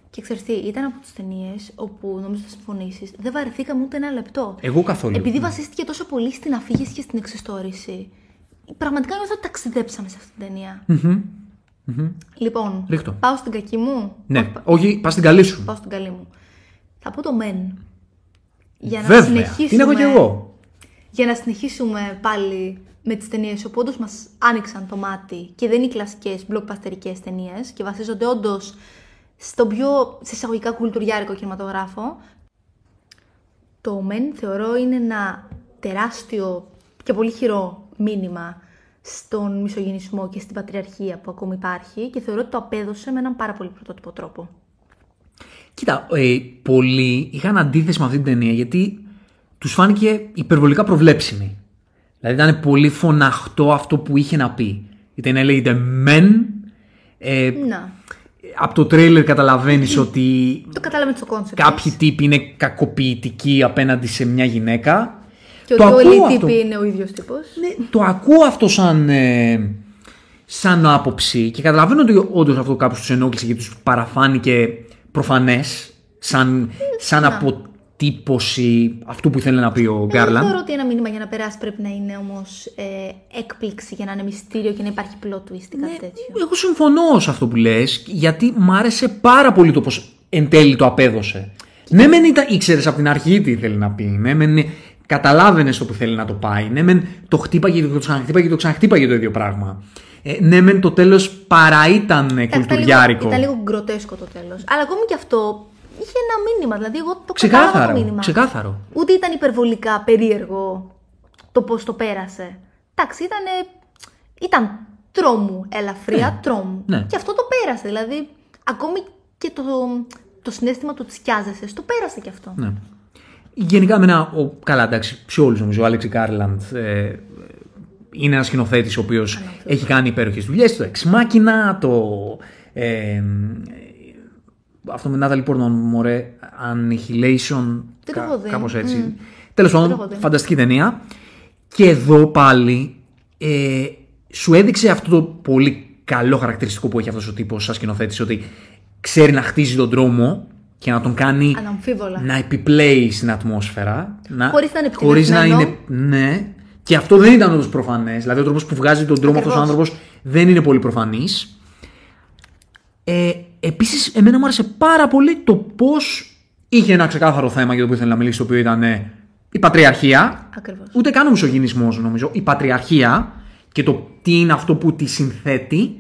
A: Και ξέρεις τι, ήταν από τις ταινίες όπου νομίζω θα συμφωνήσεις, δεν βαρεθήκαμε ούτε ένα λεπτό.
B: Εγώ καθόλου.
A: Επειδή
B: Ναι.
A: βασίστηκε τόσο πολύ στην αφήγηση και στην εξιστόρηση, πραγματικά νιώθω ότι ταξιδέψαμε σε αυτή την ταινία. Λοιπόν,
B: Ρίχτω.
A: πάω στην κακή μου.
B: Ναι, όχι, πας στην καλή σου.
A: Πάω στην καλή μου. Θα πω το men. Για να
B: Βέβαια.
A: συνεχίσουμε.
B: Την έχω κι εγώ.
A: Για να συνεχίσουμε πάλι με τις ταινίες που όντως μας άνοιξαν το μάτι και δεν είναι οι κλασικές blockbusterικές ταινίες και βασίζονται όντως στον πιο σε εισαγωγικά κουλτουριάρικο κινηματογράφο. Το Men θεωρώ είναι ένα τεράστιο και πολύ χειρό μήνυμα στον μισογενισμό και στην πατριαρχία που ακόμη υπάρχει και θεωρώ ότι το απέδωσε με έναν πάρα πολύ πρωτότυπο τρόπο.
B: Κοίτα, ε, πολλοί είχαν αντίθεση με αυτή την ταινία γιατί τους φάνηκε υπερβολικά προβλέψιμη. Δηλαδή ήταν πολύ φωναχτό αυτό που είχε να πει. Η ταινία λέγεται Men. Ε,
A: Να.
B: από το τρέιλερ καταλαβαίνεις ότι
A: Το κατάλαβε το κόνσεπτ.
B: κάποιοι τύποι είναι κακοποιητικοί απέναντι σε μια γυναίκα.
A: Και
B: Το
A: ότι όλοι
B: ακούω
A: οι
B: αυτό.
A: τύποι είναι ο ίδιος τύπος.
B: Ναι, το ακούω αυτό σαν, ε, σαν άποψη και καταλαβαίνω ότι όντως αυτό κάποιους τους ενόχλησε και τους παραφάνηκε προφανές, σαν, σαν αποτύπωση αυτού που ήθελε να πει ο
A: Εγώ
B: Γκάρλαντ.
A: θεωρώ ότι ένα μήνυμα για να περάσει πρέπει να είναι όμως ε, έκπληξη για να είναι μυστήριο και να υπάρχει plot twist ή κάτι τέτοιο.
B: Εγώ συμφωνώ σε αυτό που λες, γιατί μ' άρεσε πάρα πολύ το πώς εν τέλει το απέδωσε. Ναι, μεν ήταν, ήξερες από την αρχή τι θέλει να πει. Ναι, μεν καταλάβαινες το που θέλει να το πάει. Ναι, μεν το χτύπαγε και το ξαναχτύπαγε και το ξαναχτύπαγε το ίδιο πράγμα. Ε, ναι, μεν το τέλος παρά ήταν
A: Εντάξει,
B: κουλτουριάρικο.
A: Ήταν λίγο, ήταν λίγο γκροτέσκο το τέλος. Αλλά ακόμη και αυτό είχε ένα μήνυμα. Δηλαδή, εγώ το
B: Ξεκάθαρο,
A: κατάλαβα το μήνυμα.
B: ξεκάθαρο.
A: Ούτε ήταν υπερβολικά περίεργο το πώς το πέρασε. Εντάξει, ήταν. Ήταν τρόμου, ελαφριά τρόμου.
B: ναι.
A: Και αυτό το πέρασε. Δηλαδή, ακόμη και το, το συνέστημα του τσιάζεσαι, το πέρασε κι αυτό.
B: Ναι. Γενικά, με ένα. Ο, καλά, εντάξει, σε όλους νομίζω. Ο Άλεξι Κάρλαντ ε, είναι ένας σκηνοθέτης ο οποίος έχει κάνει υπέροχες δουλειές. Το Ex Machina, το. Ε, αυτό με Natalie Portman, μωρέ, Annihilation.
A: Δεν το έχω δει.
B: Κάπως έτσι.
A: Μμ.
B: Τέλος
A: Δεν το
B: πάντων,
A: έχω δει.
B: φανταστική ταινία. Και εδώ πάλι ε, σου έδειξε αυτό το πολύ καλό χαρακτηριστικό που έχει αυτός ο τύπος σαν σκηνοθέτης, ότι ξέρει να χτίζει τον δρόμο και να τον κάνει
A: Αναμφίβολα.
B: να επιπλέει στην ατμόσφαιρα. Να,
A: Χωρίς να είναι
B: χωρίς να
A: επιτυχημένο.
B: είναι. Ναι. Και αυτό δεν ήταν όντω προφανές. Δηλαδή, ο τρόπος που βγάζει τον δρόμο αυτός ο
A: Ακριβώς.
B: άνθρωπος δεν είναι πολύ προφανής. Ε, Επίσης, εμένα μου άρεσε πάρα πολύ το πώς είχε ένα ξεκάθαρο θέμα για το οποίο ήθελε να μιλήσει, το οποίο ήταν ε, η πατριαρχία.
A: Ακριβώς.
B: Ούτε καν ο μισογυνισμός, νομίζω. Η πατριαρχία και το τι είναι αυτό που τη συνθέτει.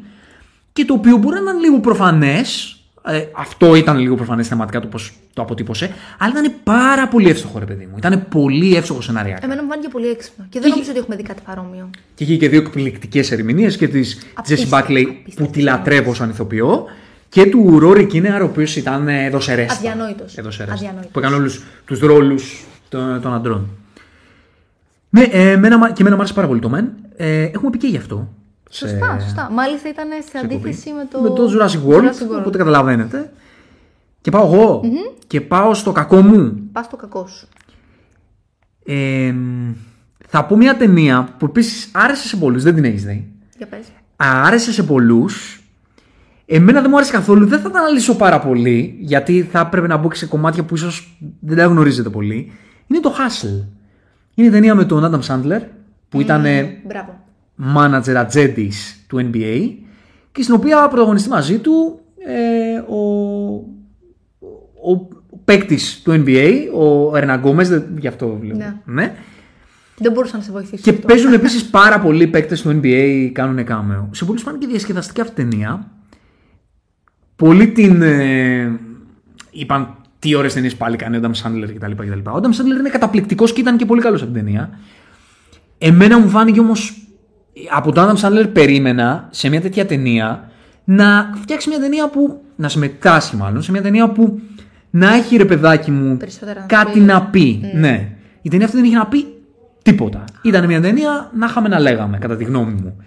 B: Και το οποίο μπορεί να είναι λίγο προφανές. Ε, αυτό ήταν λίγο προφανές θεματικά το πώς το αποτύπωσε. Αλλά ήταν πάρα πολύ εύστοχο, ρε παιδί μου. Ήταν πολύ εύστοχο σενάρια.
A: Εμένα μου φάνηκε πολύ έξυπνο. Και δεν νομίζω ότι έχουμε δει κάτι παρόμοιο.
B: Και είχε και δύο εκπληκτικές ερμηνείες και της Τζέσι
A: Απίστευτο,
B: Μπάκλεϊ που
A: απίστευτο.
B: τη λατρεύω σαν ηθοποιό. Και του Ρόρι Κίνεαρ, ο οποίος ήταν εδώ σε ρέστα.
A: Αδιανόητος.
B: Εδώ σε ρέστα.
A: Αδιανόητος.
B: Που έκανε όλους τους ρόλους των, των αντρών. Ναι, ε, εμένα, και εμένα μου άρεσε πάρα πολύ το μεν. Ε, έχουμε πει και γι' αυτό.
A: Σωστά, σωστά. Μάλιστα ήταν σε
B: σε εκπομπή.
A: αντίθεση με το.
B: με το Jurassic World,
A: Jurassic World.
B: Οπότε καταλαβαίνετε. Και πάω εγώ. Και πάω στο κακό μου.
A: Πας στο κακό σου.
B: Ε, θα πω μια ταινία που επίσης άρεσε σε πολλούς. Δεν την έχεις δει.
A: Για πες.
B: άρεσε σε πολλούς. Εμένα δεν μου άρεσε καθόλου. Δεν θα τα αναλύσω πάρα πολύ, γιατί θα έπρεπε να μπω και σε κομμάτια που ίσως δεν τα γνωρίζετε πολύ. Είναι το Hustle. Είναι η ταινία με τον Adam Sandler, που ήταν ε,
A: Μπράβο.
B: Manager ατζέντη του NBA και στην οποία πρωταγωνιστεί μαζί του ε, ο, ο, ο παίκτης του NBA, ο Ερνα Γκόμες, γι' αυτό βλέπω.
A: Ναι.
B: ναι.
A: Δεν μπορούσα να σε βοηθήσω.
B: Και
A: αυτό.
B: παίζουν επίσης πάρα πολλοί παίκτες του NBA, κάνουν κάμεο. Σε πολλούς φάνηκε διασκεδαστική αυτή η ταινία. Πολλοί την. Ε, είπαν τι ωραίες ταινίες πάλι κάνει ο Adam Sandler κτλ. κτλ. Ο Adam Sandler είναι καταπληκτικός και ήταν και πολύ καλός από την ταινία. Εμένα μου φάνηκε όμως. Από τον Adam Sandler περίμενα σε μια τέτοια ταινία να φτιάξει μια ταινία που. να συμμετάσχει μάλλον σε μια ταινία που να έχει ρε παιδάκι μου
A: Περισσότερα να
B: κάτι
A: πει.
B: να πει. Ναι. Η ταινία αυτή δεν είχε να πει τίποτα. Ήταν μια ταινία να είχαμε να λέγαμε, κατά τη γνώμη μου.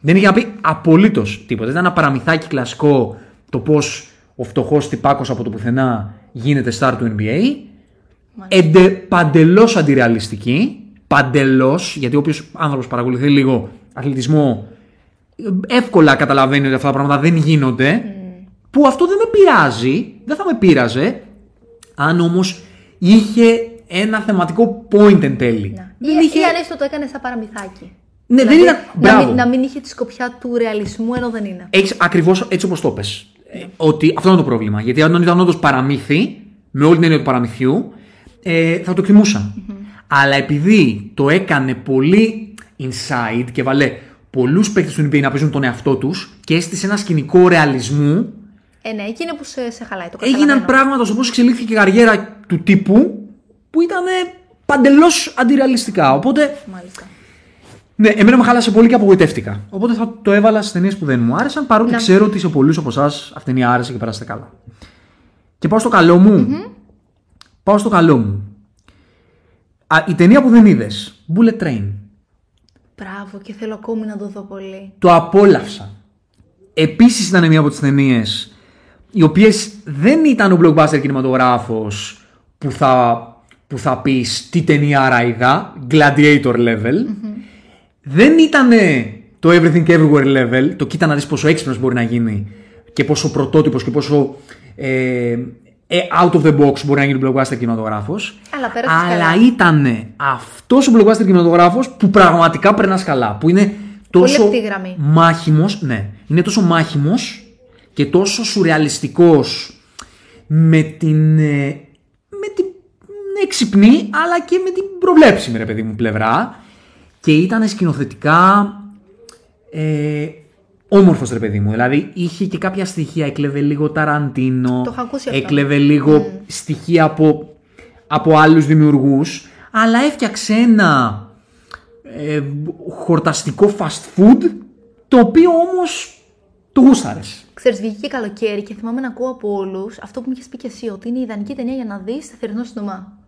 B: Δεν είχε να πει απολύτως τίποτα. Ήταν ένα παραμυθάκι κλασικό το πώς ο φτωχός τυπάκο από το πουθενά γίνεται star του NBA. Εντε, παντελώς αντιρεαλιστική. Παντελώς, γιατί όποιος άνθρωπος παρακολουθεί λίγο αθλητισμό, εύκολα καταλαβαίνει ότι αυτά τα πράγματα δεν γίνονται. Που αυτό δεν με πειράζει, δεν θα με πείραζε, αν όμως είχε ένα θεματικό point εν τέλει.
A: Ναι.
B: Δεν
A: Ή,
B: είχε-
A: ή αν έστω το έκανε σαν παραμυθάκι.
B: Ναι, δεν
A: Δηλαδή,
B: ήταν.
A: Να
B: Μπράβο.
A: μην, να μην είχε τη σκοπιά του ρεαλισμού ενώ δεν είναι.
B: Έχεις ακριβώς έτσι όπως το πες. Ε, Ότι αυτό είναι το πρόβλημα. Γιατί αν ήταν όντως παραμύθι, με όλη την έννοια του παραμυθιού, ε, θα το εκτιμουσα Αλλά επειδή το έκανε πολύ inside και βάλε πολλούς παίκτες του NBA να παίζουν τον εαυτό τους και έστησε ένα σκηνικό ρεαλισμού,
A: Ε, ναι, εκεί είναι που σε, σε χαλάει. Το
B: έγιναν
A: καταλαβαίνω.
B: πράγματα στο πώ εξελίχθηκε η καριέρα του τύπου που ήταν παντελώς αντιρεαλιστικά. Οπότε
A: Μάλιστα.
B: ναι, εμένα με χάλασε πολύ και απογοητεύτηκα. Οπότε θα το έβαλα στις ταινίες που δεν μου άρεσαν, παρότι
A: Να.
B: ξέρω ότι σε πολλούς από εσάς αυτή η ταινία άρεσε και περάσατε καλά. Και πάω στο καλό μου. Πάω στο καλό μου. Α, η ταινία που δεν είδες, Bullet Train.
A: Μπράβο και θέλω ακόμη να το δω πολύ.
B: Το απόλαυσα. Επίσης ήταν μια από τις ταινίες οι οποίες δεν ήταν ο blockbuster κινηματογράφος που θα, που θα πεις τι ταινία άρα είδα, gladiator level. Δεν ήταν το everything everywhere level, το κοίτα να δεις πόσο έξυπνος μπορεί να γίνει και πόσο πρωτότυπος και πόσο ε, ε, out of the box μπορεί να γίνει ο blockbuster κινηματογράφος.
A: Αλλά πέρασες
B: Αλλά
A: καλά.
B: ήταν αυτός ο blockbuster κινηματογράφος που πραγματικά περνάς καλά. Που είναι τόσο
A: λεπτή γραμμή.
B: μάχημος, ναι, είναι τόσο μάχημος και τόσο σουρεαλιστικός με την, ε, με την έξυπνη αλλά και με την προβλέψιμη ρε παιδί μου πλευρά και ήταν σκηνοθετικά ε, όμορφος ρε παιδί μου. Δηλαδή είχε και κάποια στοιχεία, έκλεβε λίγο Ταραντίνο,
A: Το έχω ακούσει αυτό.
B: έκλεβε λίγο στοιχεία από, από άλλους δημιουργούς, αλλά έφτιαξε ένα ε, χορταστικό fast food, το οποίο όμως το γούσταρες.
A: Ξέρεις, βγήκε και καλοκαίρι και θυμάμαι να ακούω από όλους αυτό που μου είχες πει και εσύ, ότι είναι η ιδανική ταινία για να δεις σε θερινό σινεμά.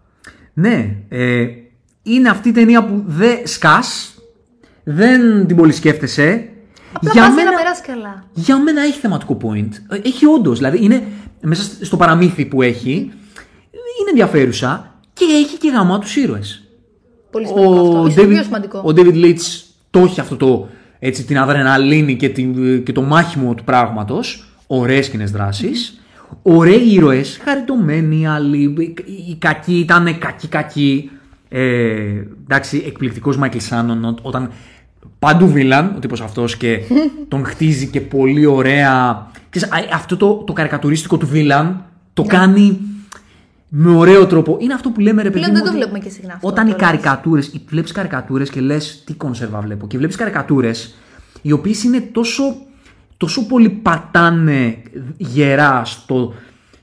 B: Ναι, ε, είναι αυτή η ταινία που δεν σκάς, δεν την πολύ σκέφτεσαι.
A: Απλά πας για να περάσει καλά.
B: για μένα έχει θεματικό point. Ε, Έχει όντως, δηλαδή είναι μέσα στο παραμύθι που έχει, είναι ενδιαφέρουσα και έχει και γαμά τους ήρωες.
A: Πολύ σημαντικό αυτό. Ίσως το πιο σημαντικό.
B: ο David Leitch το έχει αυτό το, έτσι, την αδρεναλίνη και, την, και το μάχημο του πράγματος. Ωραίες κοινές δράσεις. Ωραίοι ήρωες, χαριτωμένοι άλλοι. Οι, οι κακοί ήταν κακοί-κακοί. Ε, εντάξει, εκπληκτικός Μάικλ Σάνον όταν παντού villain, ο τύπος αυτός και [LAUGHS] τον χτίζει και πολύ ωραία. Ξέρεις, α, αυτό το, το καρικατουρίστικο του villain το
A: Ναι.
B: κάνει με ωραίο τρόπο. Είναι αυτό που λέμε ρε παιδί
A: Πλέον
B: μου,
A: δεν το
B: ότι
A: βλέπουμε και συχνά αυτό
B: Όταν οι
A: κιόλας.
B: καρικατούρες, βλέπεις καρικατούρες και λες τι κονσέρβα βλέπω. Και βλέπεις καρικατούρες οι οποίες είναι τόσο, τόσο πολύ πατάνε γερά στο,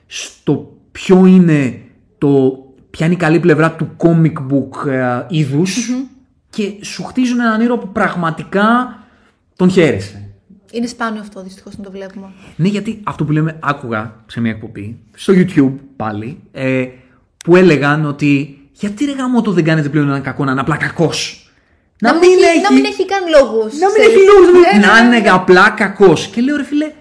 B: στο ποιο είναι το. Ποια είναι η καλή πλευρά του comic book ε, ειδους και σου χτίζουν έναν ήρωα που πραγματικά τον χαίρεσαι.
A: Είναι σπάνιο αυτό δυστυχώς να το βλέπουμε.
B: Ναι, γιατί αυτό που λέμε, άκουγα σε μια εκπομπή, στο YouTube πάλι, ε, που έλεγαν ότι γιατί ρε γαμώτο δεν κάνετε πλέον έναν κακό να είναι απλά κακός;
A: Να, μην, έχει, να μην έχει καν λόγους.
B: να μην έχει λόγους, να, να είναι απλά κακός. Και λέω ρε φίλε,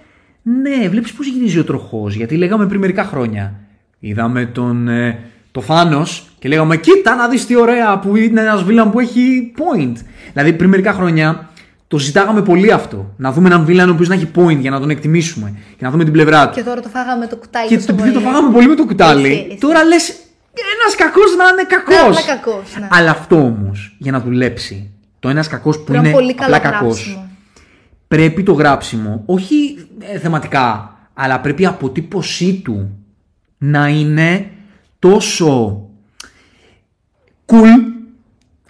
B: ναι, βλέπεις πώς γυρίζει ο τροχός. Γιατί λέγαμε πριν μερικά χρόνια. Είδαμε τον, ε, το Θάνος και λέγαμε, κοίτα να δεις τι ωραία που είναι ένας βίλαν που έχει point. Δηλαδή πριν μερικά χρόνια το ζητάγαμε πολύ αυτό. Να δούμε έναν βίλαν ο οποίος να έχει point για να τον εκτιμήσουμε και να δούμε την πλευρά του.
A: Και τώρα το φάγαμε το κουτάλι.
B: Και
A: τόσο
B: το,
A: πολύ.
B: το φάγαμε πολύ με το κουτάλι.
A: Έτσι, έτσι.
B: Τώρα λες, ένας κακός να είναι κακός.
A: απλά κακός, ναι.
B: Αλλά αυτό όμως για να δουλέψει, το ένας κακός που
A: Πρέπει να
B: είναι
A: πολύ καλά
B: απλά κακός,
A: γράψιμο.
B: πρέπει το γράψιμο, όχι ε, θεματικά, αλλά πρέπει η αποτύπωσή του να είναι τόσο cool.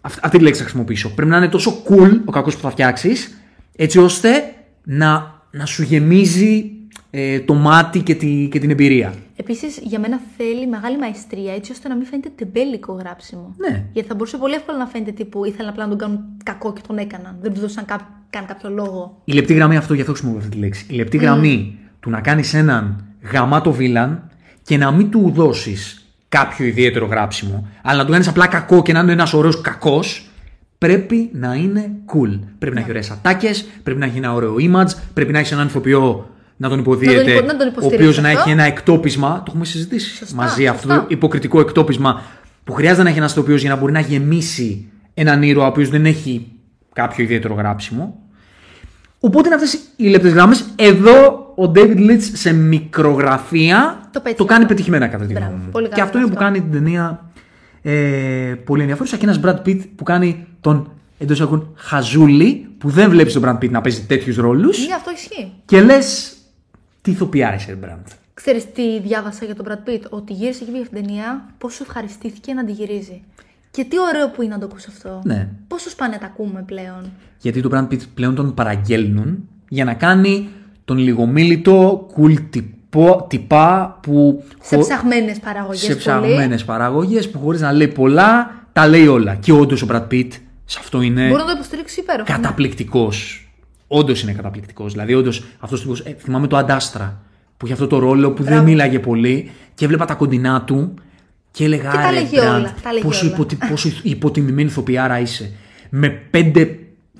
B: αυ- Αυτή τη λέξη θα χρησιμοποιήσω. Πρέπει να είναι τόσο cool ο κακός που θα φτιάξεις, έτσι ώστε να, να σου γεμίζει ε, το μάτι και, τη, και την εμπειρία.
A: Επίσης, για μένα θέλει μεγάλη μαεστρία έτσι ώστε να μην φαίνεται τεμπέλικο γράψιμο.
B: Ναι.
A: Γιατί θα μπορούσε πολύ εύκολα να φαίνεται τύπου ήθελαν απλά να τον κάνουν κακό και τον έκαναν. Δεν του δώσαν καν, καν κάποιο λόγο.
B: Η λεπτή γραμμή, αυτό γι' αυτό χρησιμοποιώ αυτή τη λέξη. Η λεπτή γραμμή του να κάνεις έναν γαμάτο βίλαν και να μην του δώσεις κάποιο ιδιαίτερο γράψιμο, αλλά να του κάνεις απλά κακό και να είναι ένας ωραίος κακός, πρέπει να είναι cool. Πρέπει να έχει ωραίες ατάκες, πρέπει να έχει ένα ωραίο image, πρέπει να έχεις έναν ηθοποιό να τον υποδίεται,
A: υπο- να τον
B: ο
A: υποστηρίξει
B: οποίος να
A: αυτό.
B: έχει ένα εκτόπισμα. Το έχουμε συζητήσει
A: Σωστά,
B: μαζί αυτό
A: σωστά.
B: το υποκριτικό εκτόπισμα που χρειάζεται να έχει ένας ηθοποιός για να μπορεί να γεμίσει έναν ήρωα ο οποίος δεν έχει κάποιο ιδιαίτερο γράψιμο. Οπότε είναι αυτές οι λεπτές γράμμε. Εδώ ο David Leitch σε μικρογραφία
A: Το πέτυχε
B: κάνει
A: αυτό.
B: πετυχημένα κατά τη
A: Μπράβο,
B: γνώμη μου.
A: πολύ
B: Και
A: καλό
B: αυτό είναι που
A: αυτό.
B: κάνει την ταινία ε, πολύ ενδιαφέρουσα. Και ένας Brad Pitt που κάνει τον εντός εισαγωγικών χαζούλη, που δεν βλέπεις τον Brad Pitt να παίζει τέτοιους ρόλους.
A: Ναι, αυτό ισχύει.
B: Και λες, τι ηθοποιάρα είσαι, Brad.
A: Ξέρεις τι διάβασα για τον Brad Pitt, ότι γύρισε και βγήκε αυτή την ταινία, πόσο ευχαριστήθηκε να τη γυρίζει. Και τι ωραίο που είναι να το ακούσει αυτό.
B: Ναι.
A: Πόσο σπάνια τα ακούμε πλέον.
B: Γιατί τον Brad Pitt πλέον τον παραγγέλνουν για να κάνει τον λιγομίλητο cool τυπο, τυπά που
A: Σε
B: χω-
A: ψαχμένε παραγωγές.
B: σε ψαγμένες παραγωγές που χωρίς να λέει πολλά τα λέει όλα. Και όντως ο Brad Pitt σε αυτό είναι
A: Μπορώ να το υποστηρίξω υπέροχα. ναι.
B: καταπληκτικός. Όντως είναι καταπληκτικός. Δηλαδή, όντως αυτός τύπος. Ε, θυμάμαι το Αντάστρα που είχε αυτό το ρόλο που δεν
A: Μπράβο.
B: μίλαγε πολύ και έβλεπα τα κοντινά του και έλεγα
A: Και τα
B: «Άρε,
A: λέγε
B: Brad,
A: όλα, τα λέγε
B: πόσο,
A: όλα».
B: υποτι- πόσο υποτιμημένη ηθοποιάρα είσαι. Με πέντε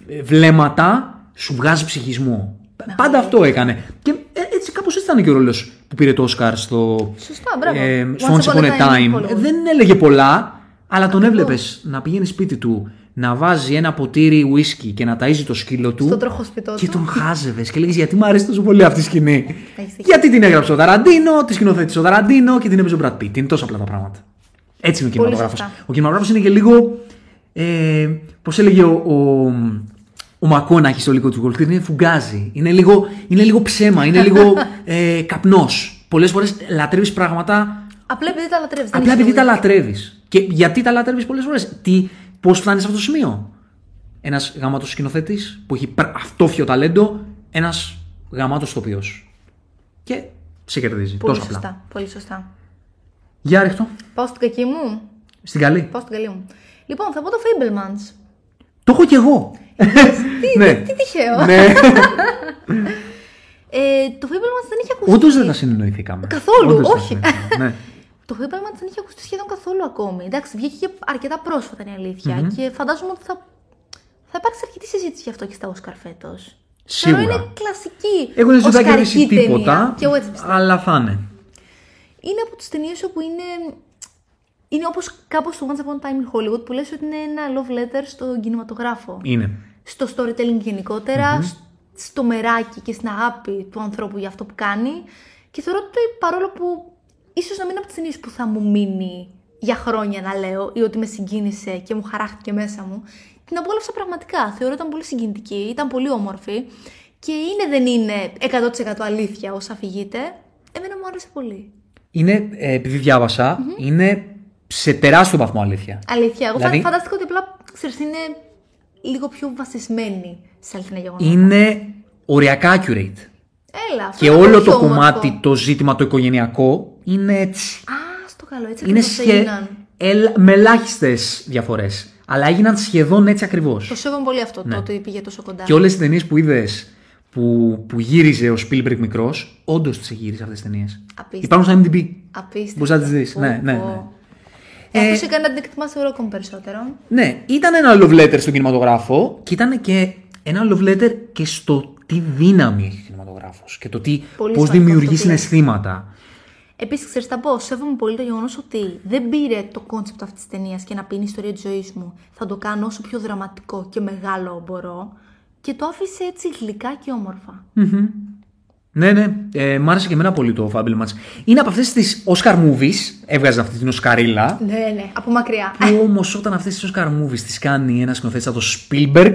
B: ε, βλέμματα σου βγάζει ψυχισμό. Πάντα αυτό έκανε. Και ε, έτσι κάπως έτσι ήταν και ο ρόλος που πήρε το Όσκαρ στο.
A: Σωστά, μπράβο.
B: Ε,
A: Once
B: στο Once Upon a Time.
A: Hollywood.
B: Ε, Δεν έλεγε πολλά, αλλά τον έβλεπες να πηγαίνει σπίτι του, να βάζει ένα ποτήρι ουίσκι και να ταΐζει το σκύλο του.
A: Στο τροχόσπιτό
B: Και
A: του.
B: τον χάζευες και λέγε Γιατί μου αρέσει τόσο πολύ αυτή η σκηνή;
A: Έχεις δίκιο.
B: Γιατί την έγραψε ο Ταραντίνο, τη σκηνοθέτησε ο Ταραντίνο και την έπαιζε ο Brad Pitt. Είναι τόσο απλά τα πράγματα. Έτσι είναι ο
A: Πολύ
B: κινηματογράφος.
A: σωστά.
B: Ο κινηματογράφος είναι και λίγο. Ε, Πώς έλεγε ο, ο, ο Μακόναχη στο λίγο του Wall Street, είναι φουγκάζι. Είναι λίγο, είναι λίγο ψέμα, είναι λίγο [LAUGHS] ε, καπνός. πολλές φορές λατρεύεις πράγματα
A: Απλά επειδή τα λατρεύεις.
B: απλά επειδή τα λατρεύεις. Και γιατί τα λατρεύεις πολλές φορές; Πώς φτάνεις σε αυτό το σημείο; Ένας γαμάτος σκηνοθέτης που έχει πρ- αυτόφιο ταλέντο, ένας γαμάτος ηθοποιός. Και σε κερδίζει.
A: Πολύ
B: Τόσο απλά.
A: σωστά. Πολύ σωστά.
B: Για ρίχτω.
A: Πάω στην κακή μου.
B: Στην καλή.
A: Πάω στην καλή μου. Λοιπόν, θα πω το Fablemans.
B: Το έχω κι εγώ. [LAUGHS] ναι.
A: Τι τυχαίο.
B: ναι.
A: Ε, το Fablemans δεν είχε ακουστεί.
B: Όντω δεν τα συνεννοηθήκαμε.
A: Καθόλου,
B: Όντως δεν τα
A: όχι.
B: συνεννοηθήκαμε, ναι. [LAUGHS]
A: Το Fablemans δεν είχε ακουστεί σχεδόν καθόλου ακόμη. Εντάξει, βγήκε και αρκετά πρόσφατα είναι η αλήθεια. Και φαντάζομαι ότι θα, θα υπάρξει αρκετή συζήτηση γι' αυτό και στα Όσκαρ φέτος.
B: Σίγουρα.
A: είναι κλασική.
B: Εγώ δεν σου θα
A: οσκαρική
B: κερδίσει
A: ταινία.
B: τίποτα.
A: Και εγώ έτσι πιστεύω.
B: Αλλά θα είναι.
A: Είναι από τις ταινίες όπου είναι. Είναι όπως κάπως το Once Upon a Time in Hollywood που λες ότι είναι ένα love letter στον κινηματογράφο.
B: Είναι.
A: Στο storytelling γενικότερα, σ- στο μεράκι και στην αγάπη του ανθρώπου για αυτό που κάνει. Και θεωρώ ότι παρόλο που ίσως να μην είναι από τις ταινίες που θα μου μείνει για χρόνια να λέω ή ότι με συγκίνησε και μου χαράχτηκε μέσα μου, την απόλαυσα πραγματικά. Θεωρώ ήταν πολύ συγκινητική, ήταν πολύ όμορφη και είναι δεν είναι 100% αλήθεια όσα αφηγείται. Εμένα μου άρεσε πολύ.
B: Είναι, ε, επειδή διάβασα, είναι σε τεράστιο βαθμό αλήθεια.
A: Αλήθεια. Εγώ
B: Δηλαδή-
A: φαντάστηκα ότι απλά ξέρεις, είναι λίγο πιο βασισμένη σε αληθινά γεγονότα.
B: Είναι οριακά accurate.
A: Έλα, αυτό
B: Και
A: είναι
B: όλο
A: πολύ
B: το
A: όμορφο.
B: κομμάτι, το ζήτημα το οικογενειακό είναι έτσι.
A: Α, στο καλό, έτσι
B: Είναι
A: ακριβώς
B: σχε...
A: έγιναν.
B: ελ... με ελάχιστες διαφορές. Αλλά έγιναν σχεδόν έτσι ακριβώς.
A: Το σέβομαι πολύ αυτό το ότι πήγε τόσο κοντά.
B: Και όλες τις ταινίες που είδες που, που γύριζε ο Spielberg μικρός, όντως τις γύριζε αυτές τις ταινίες.
A: Απίστευτο.
B: Υπάρχουν στο MDB.
A: Απίστευτο.
B: Μπορείς να τις δεις.
A: Πω,
B: Ναι, ναι,
A: πω.
B: ναι.
A: Ε,
B: Ε,
A: Αυτός έκανε να την εκτιμάς θεωρώ ακόμη περισσότερο.
B: Ναι, ήταν ένα love letter στον κινηματογράφο και ήταν και ένα love letter και στο τι δύναμη έχει ο κινηματογράφος και το τι,
A: Πολύ
B: πώς
A: σημαντικό
B: δημιουργεί
A: αυτό που λες.
B: συναισθήματα.
A: Επίσης, ξέρεις, θα πω, σέβομαι πολύ το γεγονός ότι δεν πήρε το κόνσεπτ αυτής της ταινίας και να πει είναι η ιστορία της ζωής μου. Θα το κάνω όσο πιο δραματικό και μεγάλο μπορώ. Και το άφησε έτσι γλυκά και όμορφα.
B: Ναι, ναι, ε, μ' άρεσε και εμένα πολύ το Fablemans. Είναι από αυτές τις Oscar movies, έβγαζε αυτή την Οσκαρίλα,
A: Ναι, ναι, από μακριά.
B: που όμως όταν αυτές τις Oscar movies τις κάνει ένας σκηνοθέτης σαν το Spielberg,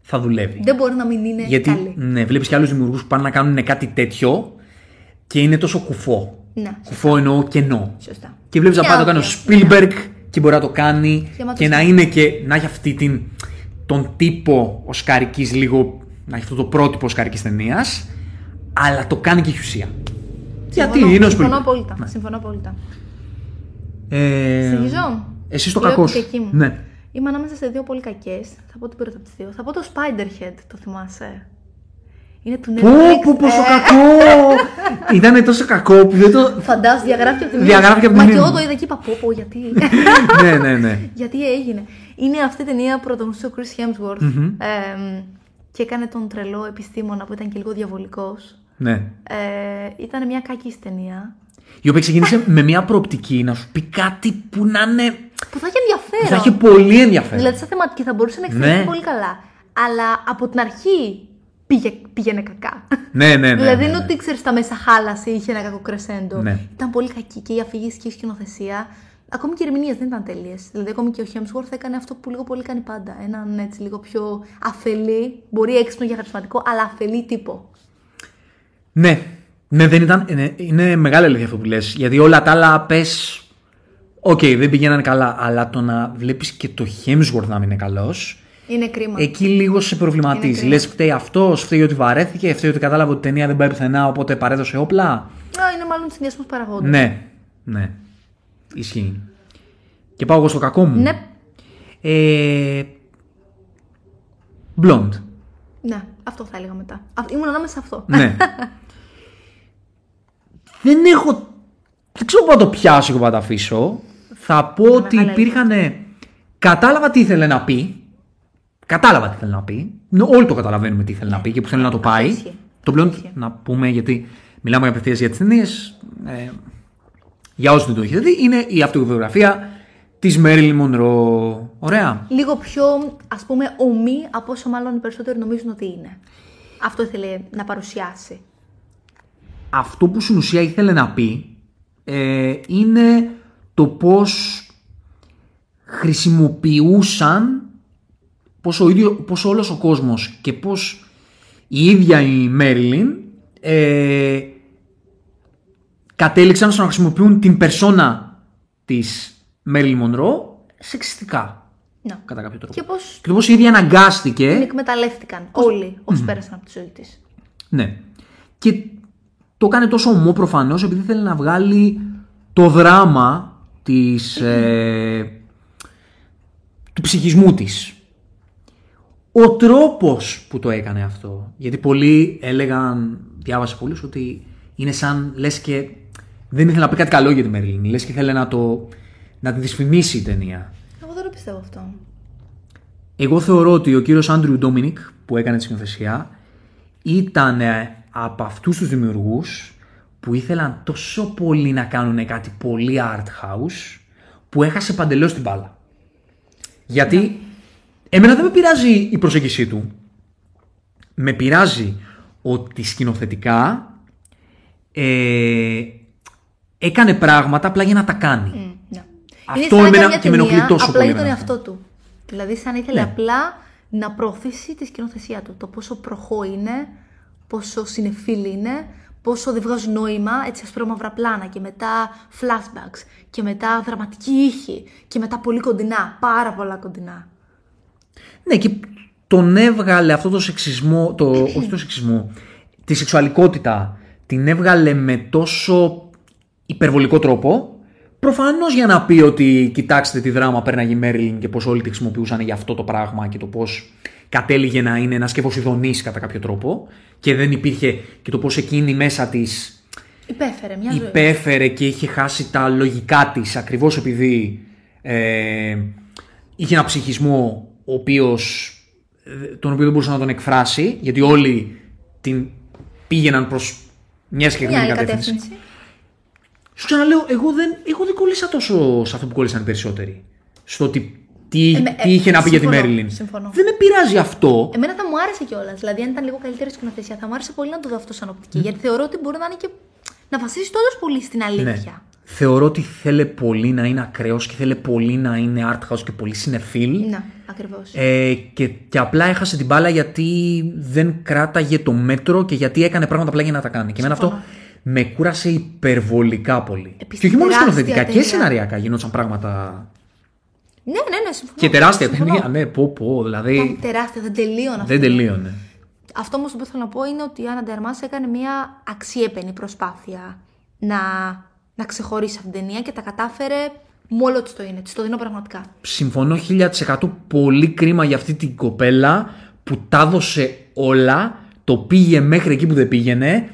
B: θα δουλεύει.
A: δεν μπορεί να μην είναι
B: Γιατί
A: καλή.
B: ναι, βλέπεις και άλλους δημιουργούς που πάνε να κάνουν κάτι τέτοιο και είναι τόσο κουφό.
A: Ναι,
B: Κουφό εννοώ κενό.
A: σωστά.
B: Και βλέπεις να
A: Και
B: πάει να το κάνει ο
A: άδεια.
B: Spielberg και μπορεί να το κάνει
A: Γεμάτος
B: και να είναι και να έχει αυτή την, τον τύπο οσκαρική λίγο. να έχει αυτό το πρότυπο οσκαρική ταινίας, αλλά το κάνει και έχει ουσία. Γιατί
A: Συμφωνώ,
B: είναι ο
A: Συμφωνώ
B: Spielberg.
A: απόλυτα. Συμφωνώ απόλυτα.
B: Ε,
A: Συνεχίζω.
B: Εσύ στο
A: Λέω
B: κακός
A: την
B: σου.
A: κακή μου.
B: Ναι.
A: Είμαι ανάμεσα σε δύο πολύ κακές. Θα πω την πρώτη από τις δύο. Θα πω το Spiderhead, το θυμάσαι. Είναι του
B: Πω,
A: Netflix.
B: πω, πόσο
A: Ε,
B: κακό! [LAUGHS] Ήταν τόσο κακό που δεν το.
A: Φαντάζομαι, διαγράφει από τη μία.
B: Διαγράφηκε από τη
A: Μα
B: μία.
A: και εγώ το είδα και είπα, πω, πω, γιατί. [LAUGHS]
B: ναι, ναι, ναι.
A: γιατί έγινε. Είναι αυτή η ταινία που πρωταγωνιστεί ο Chris Hemsworth. εμ, και έκανε τον τρελό επιστήμονα που ήταν και λίγο διαβολικός.
B: Ναι.
A: Ε, ήταν μια κακή ταινία.
B: Η οποία ξεκίνησε [LAUGHS] με μια προοπτική να σου πει κάτι που να είναι.
A: Που θα έχει ενδιαφέρον.
B: θα έχει πολύ ενδιαφέρον.
A: Δηλαδή, σαν θεματική θα μπορούσε να εξελιχθεί
B: Ναι.
A: πολύ καλά. Αλλά από την αρχή πήγε, πήγαινε κακά.
B: Ναι, ναι, ναι.
A: δηλαδή,
B: ναι,
A: είναι
B: ναι.
A: ότι ξέρεις, στα μέσα χάλασε, είχε ένα κακό κρεσέντο.
B: Ναι.
A: Ήταν πολύ κακή και η αφήγηση και η σκηνοθεσία. Ακόμη και οι ερμηνείες δεν ήταν τέλειες. Δηλαδή, ακόμη και ο Hemsworth έκανε αυτό που λίγο πολύ κάνει πάντα. Έναν έτσι λίγο πιο αφελή, μπορεί έξυπνο για χαρισματικό, αλλά αφελή τύπο.
B: Ναι, ναι, δεν ήταν. Είναι, είναι μεγάλη αλήθεια αυτό που λες. Γιατί όλα τα άλλα πες. Οκ, δεν πηγαίνανε καλά. Αλλά το να βλέπεις και το Hemsworth να μην είναι καλός.
A: Είναι κρίμα.
B: Εκεί λίγο σε
A: Είναι
B: προβληματίζει.
A: κρίμα.
B: Λες, φταίει αυτός, φταίει ότι βαρέθηκε, φταίει ότι κατάλαβε ότι η ταινία δεν πάει πουθενά, οπότε παρέδωσε όπλα.
A: Α, είναι μάλλον συνδυασμός παραγόντων.
B: Ναι, ναι. Ισχύει. Και πάω εγώ στο κακό μου.
A: Ναι.
B: Ε, Blonde.
A: Ναι, αυτό θα έλεγα μετά. Α, Ήμουν ανάμεσα σε αυτό.
B: Ναι. δεν έχω. Δεν ξέρω πού να το πιάσω και πού να το αφήσω. Θα πω ότι
A: μεγάλη
B: υπήρχαν. Κατάλαβα τι ήθελε να πει. Κατάλαβα τι ήθελε να πει. Νο- Όλοι το καταλαβαίνουμε τι ήθελε να πει και που θέλει να το πάει.
A: ισχύει.
B: Το πλέον
A: Ισχύει.
B: να πούμε γιατί μιλάμε απευθείας για τις ταινίες. Ε, για όσους δεν το έχετε δει, είναι η αυτοβιογραφία της Marilyn Monroe. Ωραία.
A: Λίγο πιο, ας πούμε, ομή από όσο μάλλον οι περισσότεροι νομίζουν ότι είναι. Αυτό ήθελε να παρουσιάσει.
B: αυτό που στην ουσία ήθελε να πει ε, είναι το πώς χρησιμοποιούσαν πώς, ο ίδιο, πώς όλος ο κόσμος και πώς η ίδια η Μέριλιν ε, κατέληξαν στο να χρησιμοποιούν την περσόνα της Marilyn Monroe σεξιστικά.
A: Ναι.
B: Κατά κάποιο τρόπο.
A: Και πώς
B: Και το πώς η ίδια αναγκάστηκε.
A: την εκμεταλλεύτηκαν όλοι όσοι πέρασαν από τη ζωή της.
B: Ναι. Και το έκανε τόσο ομό προφανώς επειδή ήθελε να βγάλει το δράμα της, ε, του ψυχισμού της. Ο τρόπος που το έκανε αυτό, γιατί πολλοί έλεγαν, διάβασα πολλούς, ότι είναι σαν λες και δεν ήθελε να πει κάτι καλό για τη Μερλίν, λες και ήθελε να, το, να τη δυσφημίσει η ταινία.
A: Εγώ δεν το πιστεύω αυτό.
B: Εγώ θεωρώ ότι ο κύριος Άντριου Ντόμινικ που έκανε τη σκηνοθεσία ήταν ε, από αυτούς τους δημιουργούς που ήθελαν τόσο πολύ να κάνουν κάτι πολύ art house που έχασε παντελώς την μπάλα. Γιατί εμένα δεν με πειράζει η προσέγγιση του. Με πειράζει ότι σκηνοθετικά ε, έκανε πράγματα απλά για να τα κάνει.
A: Μμ, ναι.
B: Αυτό
A: Είναι σαν να
B: εμένα
A: κάνει μια
B: και με ενοχλεί
A: ταινία
B: τόσο
A: απλά
B: πολύ
A: για τον
B: εμένα
A: εαυτό του. Δηλαδή, σαν να ήθελε
B: Ναι.
A: απλά να προωθήσει τη σκηνοθεσία του. Το πόσο προχώ είναι, πόσο συνεφίλ είναι, πόσο δεν βγάζουν νόημα, έτσι ασπρόμαυρα πλάνα και μετά flashbacks και μετά δραματική ήχη και μετά πολύ κοντινά, πάρα πολλά κοντινά.
B: Ναι, και τον έβγαλε αυτό το σεξισμό, το, όχι το σεξισμό, τη σεξουαλικότητα, την έβγαλε με τόσο υπερβολικό τρόπο. Προφανώς για να πει ότι κοιτάξτε τι δράμα πέρναγε η Μέριλιν και πώς όλοι τη χρησιμοποιούσαν για αυτό το πράγμα και το πώς κατέληγε να είναι ένας σκεφοσυδονή κατά κάποιο τρόπο και δεν υπήρχε και το πώς εκείνη μέσα της
A: Υπέφερε μια ζωή.
B: υπέφερε και είχε χάσει τα λογικά της ακριβώς επειδή ε, είχε ένα ψυχισμό ο οποίος, ε, τον οποίο δεν μπορούσε να τον εκφράσει γιατί όλοι την πήγαιναν προς μια
A: Μια
B: συγκεκριμένη
A: άλλη
B: κατεύθυνση.
A: κατεύθυνση.
B: Σου ξαναλέω, εγώ δεν, εγώ δεν κόλλησα τόσο σε αυτό που κόλλησαν οι περισσότεροι. Στο ότι τι,
A: Ε, με-
B: τι
A: ε,
B: είχε να πει για τη
A: συμφωνώ,
B: Μέριλιν.
A: συμφωνώ.
B: Δεν με πειράζει αυτό.
A: Εμένα θα μου άρεσε κιόλας. Δηλαδή, αν ήταν λίγο καλύτερη σκηνοθεσία, θα μου άρεσε πολύ να το δω αυτό σαν οπτική. Γιατί θεωρώ ότι μπορεί να είναι και. να βασίσει τόσο πολύ στην αλήθεια.
B: Ναι. Θεωρώ ότι θέλει πολύ να είναι ακραίος και θέλει πολύ να είναι art house και πολύ συνεφίλ.
A: Ναι, ακριβώς.
B: Ε, και, και απλά έχασε την μπάλα γιατί δεν κράταγε το μέτρο και γιατί έκανε πράγματα απλά για να τα κάνει. Και εμένα αυτό
A: Συμφωνώ.
B: Με κούρασε υπερβολικά πολύ.
A: Επίσης,
B: και όχι μόνο
A: τεράστια
B: σκηνοθετικά και
A: ταινία.
B: σεναριακά γινόταν πράγματα.
A: Ναι, ναι, ναι, συμφωνώ.
B: Και τεράστια
A: Συμφωνώ.
B: ταινία. Ναι, πω, πω, δηλαδή.
A: Ήταν τεράστια, δεν τελείωνε αυτό.
B: Δεν τελείωνε.
A: Αυτό όμως που θέλω να πω είναι ότι η Άννα Ντερμάς έκανε μια αξιέπαινη προσπάθεια να, να ξεχωρίσει αυτήν την ταινία και τα κατάφερε με όλο της το είναι. Της το δίνω πραγματικά.
B: Συμφωνώ 1000% πολύ κρίμα για αυτή την κοπέλα που τα έδωσε όλα, το πήγε μέχρι εκεί που δεν πήγαινε,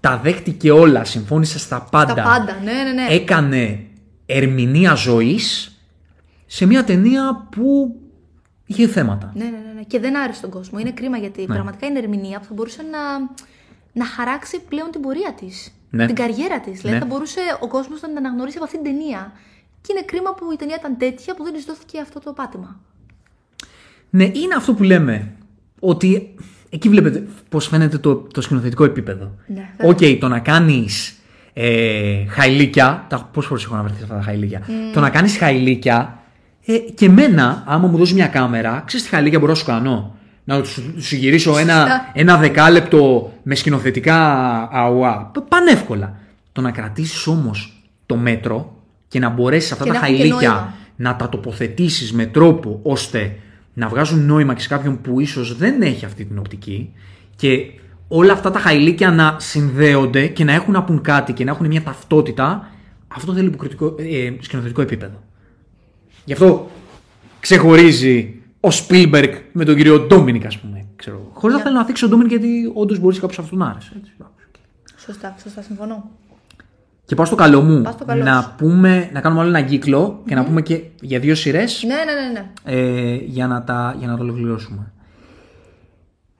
B: τα δέχτηκε όλα, συμφώνησε στα πάντα.
A: Τα πάντα, ναι, ναι, ναι.
B: Έκανε ερμηνεία ζωής σε μια ταινία που είχε θέματα.
A: Ναι, ναι, ναι, ναι. Και δεν άρεσε τον κόσμο. Είναι κρίμα γιατί
B: Ναι.
A: πραγματικά είναι ερμηνεία που θα μπορούσε να, να χαράξει πλέον την πορεία της.
B: Ναι.
A: Την καριέρα της. Δηλαδή
B: Ναι.
A: θα μπορούσε ο κόσμος να την αναγνωρίσει από αυτήν την ταινία. Και είναι κρίμα που η ταινία ήταν τέτοια που δεν της δόθηκε αυτό το πάτημα.
B: Ναι, είναι αυτό που λέμε. Ότι εκεί βλέπετε πώς φαίνεται το, το σκηνοθετικό επίπεδο.
A: Ναι,
B: Οκ, το να κάνεις ε, χαϊλίκια. Τα, πόσες φορές έχω να βρεθείς σε αυτά τα χαϊλίκια. Το να κάνεις χαϊλίκια. Ε, και εμένα, άμα μου δώσεις μια κάμερα, ξέρεις τι χαϊλίκια μπορώ να σου κάνω; Να του σου γυρίσω ένα,
A: Σωστά.
B: ένα δεκάλεπτο με σκηνοθετικά αουά. Π- Πανεύκολα. Το να κρατήσεις όμως το μέτρο και να μπορέσεις αυτά
A: Και
B: τα
A: να έχουν και
B: χαϊλίκια
A: νόημα.
B: να τα τοποθετήσεις με τρόπο ώστε να βγάζουν νόημα και σε κάποιον που ίσως δεν έχει αυτή την οπτική και όλα αυτά τα χαϊλίκια να συνδέονται και να έχουν να πουν κάτι και να έχουν μια ταυτότητα, αυτό θέλει υποκριτικό, ε, σκηνοθετικό επίπεδο. Γι' αυτό ξεχωρίζει ο Spielberg με τον κύριο Ντόμινικ, ας πούμε. Ξέρω. Χωρίς να θέλω να θίξω τον Ντόμινικ γιατί όντως μπορείς κάποιο αυτόν να άρεσε. Έτσι.
A: Σωστά, σωστά, συμφωνώ.
B: Και πάω στο καλό μου
A: Πας στο καλό
B: να,
A: σου.
B: πούμε, να κάνουμε άλλο ένα κύκλο και να πούμε και για δύο σειρές
A: Ναι, ναι, ναι, ναι.
B: ε, για, να τα, για να το ολοκληρώσουμε.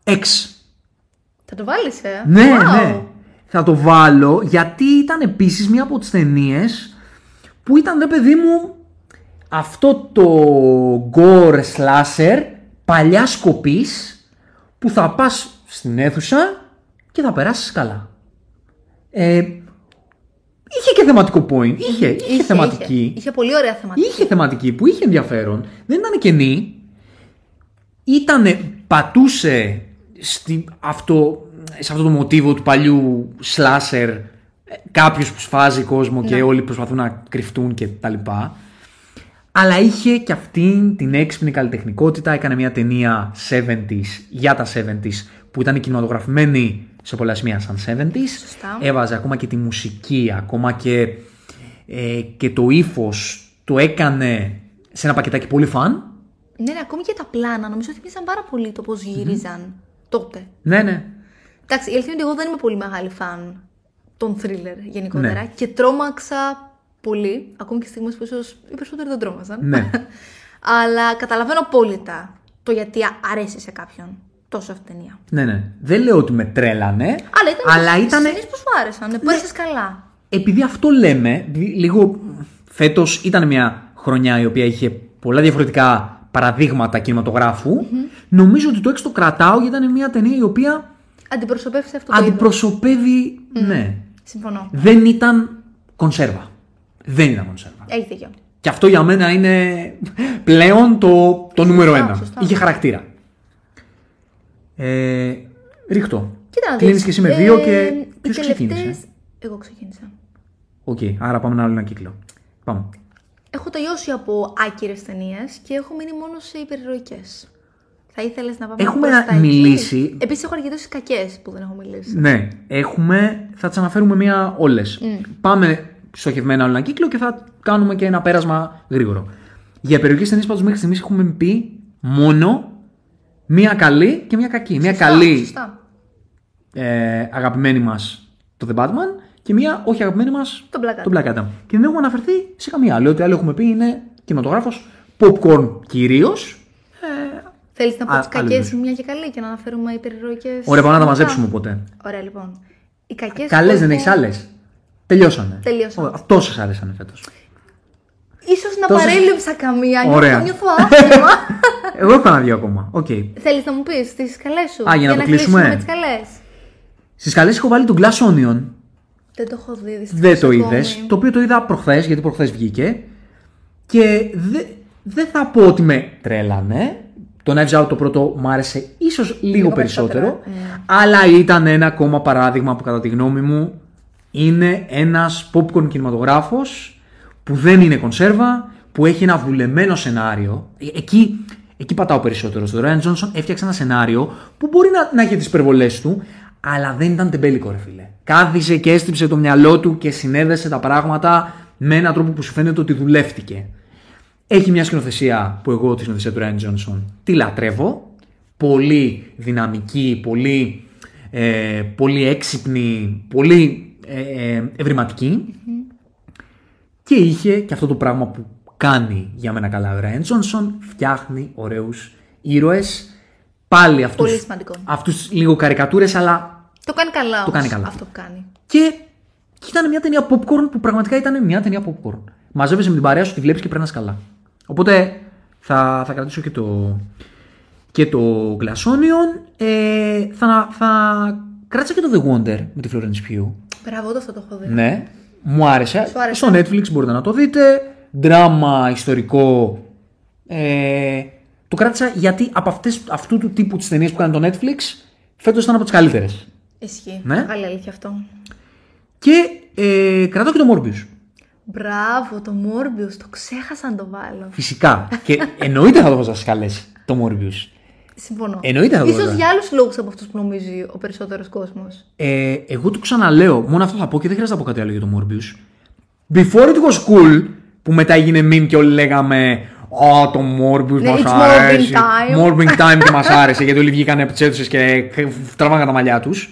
B: X.
A: Θα το βάλεις, ε;
B: Ναι,
A: Wow.
B: ναι. Θα το βάλω γιατί ήταν επίσης μία από τις ταινίες που ήταν, ρε παιδί μου, αυτό το gore slasher παλιά σκοπής που θα πας στην αίθουσα και θα περάσεις καλά. Ε, είχε και θεματικό point. Είχε, είχε, θεματική.
A: Είχε, είχε πολύ ωραία θεματική.
B: Είχε θεματική που είχε ενδιαφέρον. Δεν ήταν κενή. Ήτανε, πατούσε στη, αυτό, σε αυτό το μοτίβο του παλιού slasher κάποιος που σφάζει κόσμο και
A: Ναι.
B: όλοι προσπαθούν να κρυφτούν και τα λοιπά. Αλλά είχε και αυτήν την έξυπνη καλλιτεχνικότητα. Έκανε μια ταινία 70s για τα 70s που ήταν κινηματογραφημένη σε πολλά σημεία σαν 70s.
A: Σωστά.
B: Έβαζε ακόμα και τη μουσική, ακόμα και, ε, και το ύφος το έκανε σε ένα πακετάκι πολύ φαν.
A: Ναι, ναι, ακόμη και τα πλάνα. Νομίζω ότι θυμίζαν πάρα πολύ το πώς γύριζαν τότε.
B: Ναι, ναι.
A: Εντάξει, η αλήθεια είναι ότι εγώ δεν είμαι πολύ μεγάλη φαν των thriller γενικότερα
B: Ναι.
A: και τρόμαξα πολύ, ακόμη και στιγμές που ίσως οι περισσότεροι δεν τρόμαζαν.
B: Ναι. [LAUGHS]
A: Αλλά καταλαβαίνω απόλυτα το γιατί α- αρέσει σε κάποιον τόσο αυτή η ταινία.
B: Ναι, ναι. Δεν λέω ότι με τρέλανε.
A: Αλλά ήταν
B: αλλά
A: τις
B: ήτανε-
A: ταινίες που σου άρεσαν, ναι, που έζησες καλά.
B: επειδή αυτό λέμε, δι- λίγο φέτος ήταν μια χρονιά η οποία είχε πολλά διαφορετικά παραδείγματα κινηματογράφου, νομίζω ότι το έξω το κρατάω γιατί ήταν μια ταινία η οποία
A: Αντιπροσωπεύσε αυτό το είδος.
B: αντιπροσωπεύει, ναι,
A: Συμφωνώ.
B: δεν ήταν κονσέρβα. Δεν ήταν κονσέρβα.
A: Έχει δίκιο.
B: Και αυτό για μένα είναι πλέον το, το νούμερο
A: Σωστά,
B: ένα.
A: σωστά.
B: Είχε χαρακτήρα. Ε, ρίχ' το.
A: Κοίτα να
B: Κλείνεις
A: δεις.
B: και εσύ με
A: Ε,
B: δύο και
A: οι
B: ποιος ξεκίνησε;
A: τελευταίες- Εγώ ξεκίνησα.
B: Οκ, άρα πάμε ένα άλλο ένα κύκλο. Πάμε.
A: Έχω τελειώσει από άκυρες ταινίες και έχω μείνει μόνο σε υπερηρωικές. Θα ήθελες να πάμε
B: Έχουμε
A: προς τα εκεί;
B: μιλήσει-
A: Επίσης έχω αρκετές κακές που δεν έχω μιλήσει.
B: Ναι, έχουμε, θα τις αναφέρουμε μία όλες. Πάμε στοχευμένα άλλο ένα κύκλο και θα κάνουμε και ένα πέρασμα γρήγορο. Για περιοχές ταινίες πάντως μέχρι στιγμής έχουμε πει μόνο μία καλή και μία κακή. Μία
A: Σωστά,
B: καλή
A: Σωστά.
B: ε, αγαπημένη μας το The Batman και μία όχι αγαπημένη μας
A: Το Black Adam.
B: το Black Adam. Και δεν έχουμε αναφερθεί σε καμία άλλη. Ό,τι άλλο έχουμε πει είναι κινηματογράφος popcorn κυρίως.
A: Θέλεις να πω
B: Α,
A: τις
B: άλλο
A: κακές
B: είδους.
A: μια και καλή και να αναφέρουμε υπερηρωικές.
B: Ωραία, πάμε να τα
A: μετά.
B: μαζέψουμε ποτέ.
A: Ωραία, λοιπόν. Οι κακές
B: Καλές
A: που
B: δεν
A: έχω-
B: έχει άλλες. Τελειώσανε.
A: Τελειώσανε.
B: Τόσες άρεσαν φέτος.
A: Ίσως να
B: Τόσες-
A: παρέλειψα καμία.
B: Ωραία.
A: Νιώθω, νιώθω άσχημα. [LAUGHS]
B: Εγώ έχω ένα δύο ακόμα. Οκ.
A: Θέλεις να μου πεις τις καλές σου.
B: Α, για να το κλείσουμε.
A: κλείσουμε με τις καλές.
B: Στις καλές έχω βάλει τον Glass Onion.
A: Δεν το έχω δει δυστυχώς
B: Δεν το
A: ακόμη.
B: είδες. Το οποίο το είδα προχθές, γιατί προχθές βγήκε. Και δε- δεν θα πω ότι με τρέλανε. Το Knives Out το πρώτο μου άρεσε ίσως λίγο, περισσότερο.
A: περισσότερο, ε.
B: Αλλά ήταν ένα ακόμα παράδειγμα που κατά τη γνώμη μου είναι ένας popcorn κινηματογράφος που δεν είναι κονσέρβα, που έχει ένα βουλεμένο σενάριο. Ε, Εκεί, εκεί πατάω περισσότερο. Στο Ryan Johnson έφτιαξε ένα σενάριο που μπορεί να, να έχει τις υπερβολές του, αλλά δεν ήταν τεμπέλικο ρε φίλε. Κάθισε και έστριψε το μυαλό του και συνέδεσε τα πράγματα με έναν τρόπο που σου φαίνεται ότι δουλεύτηκε. Έχει μια σκηνοθεσία που εγώ τη σκηνοθεσία του Ryan Johnson τη λατρεύω. Πολύ δυναμική, πολύ, ε, πολύ έξυπνη, πολύ ε, ε, ευρηματική. Και είχε και αυτό το πράγμα που κάνει για μένα καλά ο Ryan Johnson. Φτιάχνει ωραίους ήρωες. Πάλι αυτούς,
A: Πολύ σημαντικό.
B: αυτούς λίγο καρικατούρες, αλλά
A: Το κάνει καλά
B: Το
A: όμως,
B: κάνει καλά.
A: αυτό που κάνει.
B: και, και ήταν μια ταινία popcorn που πραγματικά ήταν μια ταινία popcorn. Μαζεύεσαι με την παρέα σου, τη βλέπεις και περνάς καλά. Οπότε θα, θα κρατήσω και το, και το Glass Onion. Ε, θα, θα κράτησα και το The Wonder με τη Florence Pugh.
A: Μπράβο, το αυτό το έχω δει.
B: Ναι, μου άρεσε.
A: Σου άρεσε.
B: Στο Netflix μπορείτε να το δείτε. Δράμα, ιστορικό. Ε, το κράτησα γιατί από αυτές, αυτού του τύπου τις ταινίες που κάνει το Netflix φέτος ήταν από τις καλύτερες.
A: Ισχύει.
B: Ναι.
A: Μεγάλη αλήθεια αυτό.
B: Και ε, κρατάω και το Morbius.
A: Μπράβο, το Morbius, το ξέχασα να το βάλω.
B: Φυσικά. και εννοείται θα το βάζα στι καλέ το Morbius.
A: Συμφωνώ.
B: Εννοείται θα το
A: Ίσως
B: βάζα.
A: για άλλους λόγους από αυτούς που νομίζει ο περισσότερος κόσμος.
B: Ε, εγώ το ξαναλέω, μόνο αυτό θα πω και δεν χρειάζεται να πω κάτι άλλο για το Morbius. Before it was cool, που μετά έγινε meme και όλοι λέγαμε Α, το Morbius
A: Ναι,
B: μας
A: it's
B: άρεσε.
A: Morbing time».
B: Morbing [LAUGHS] time και μας άρεσε γιατί όλοι βγήκαν από τις αίθουσες και τραβάγαν τα μαλλιά τους.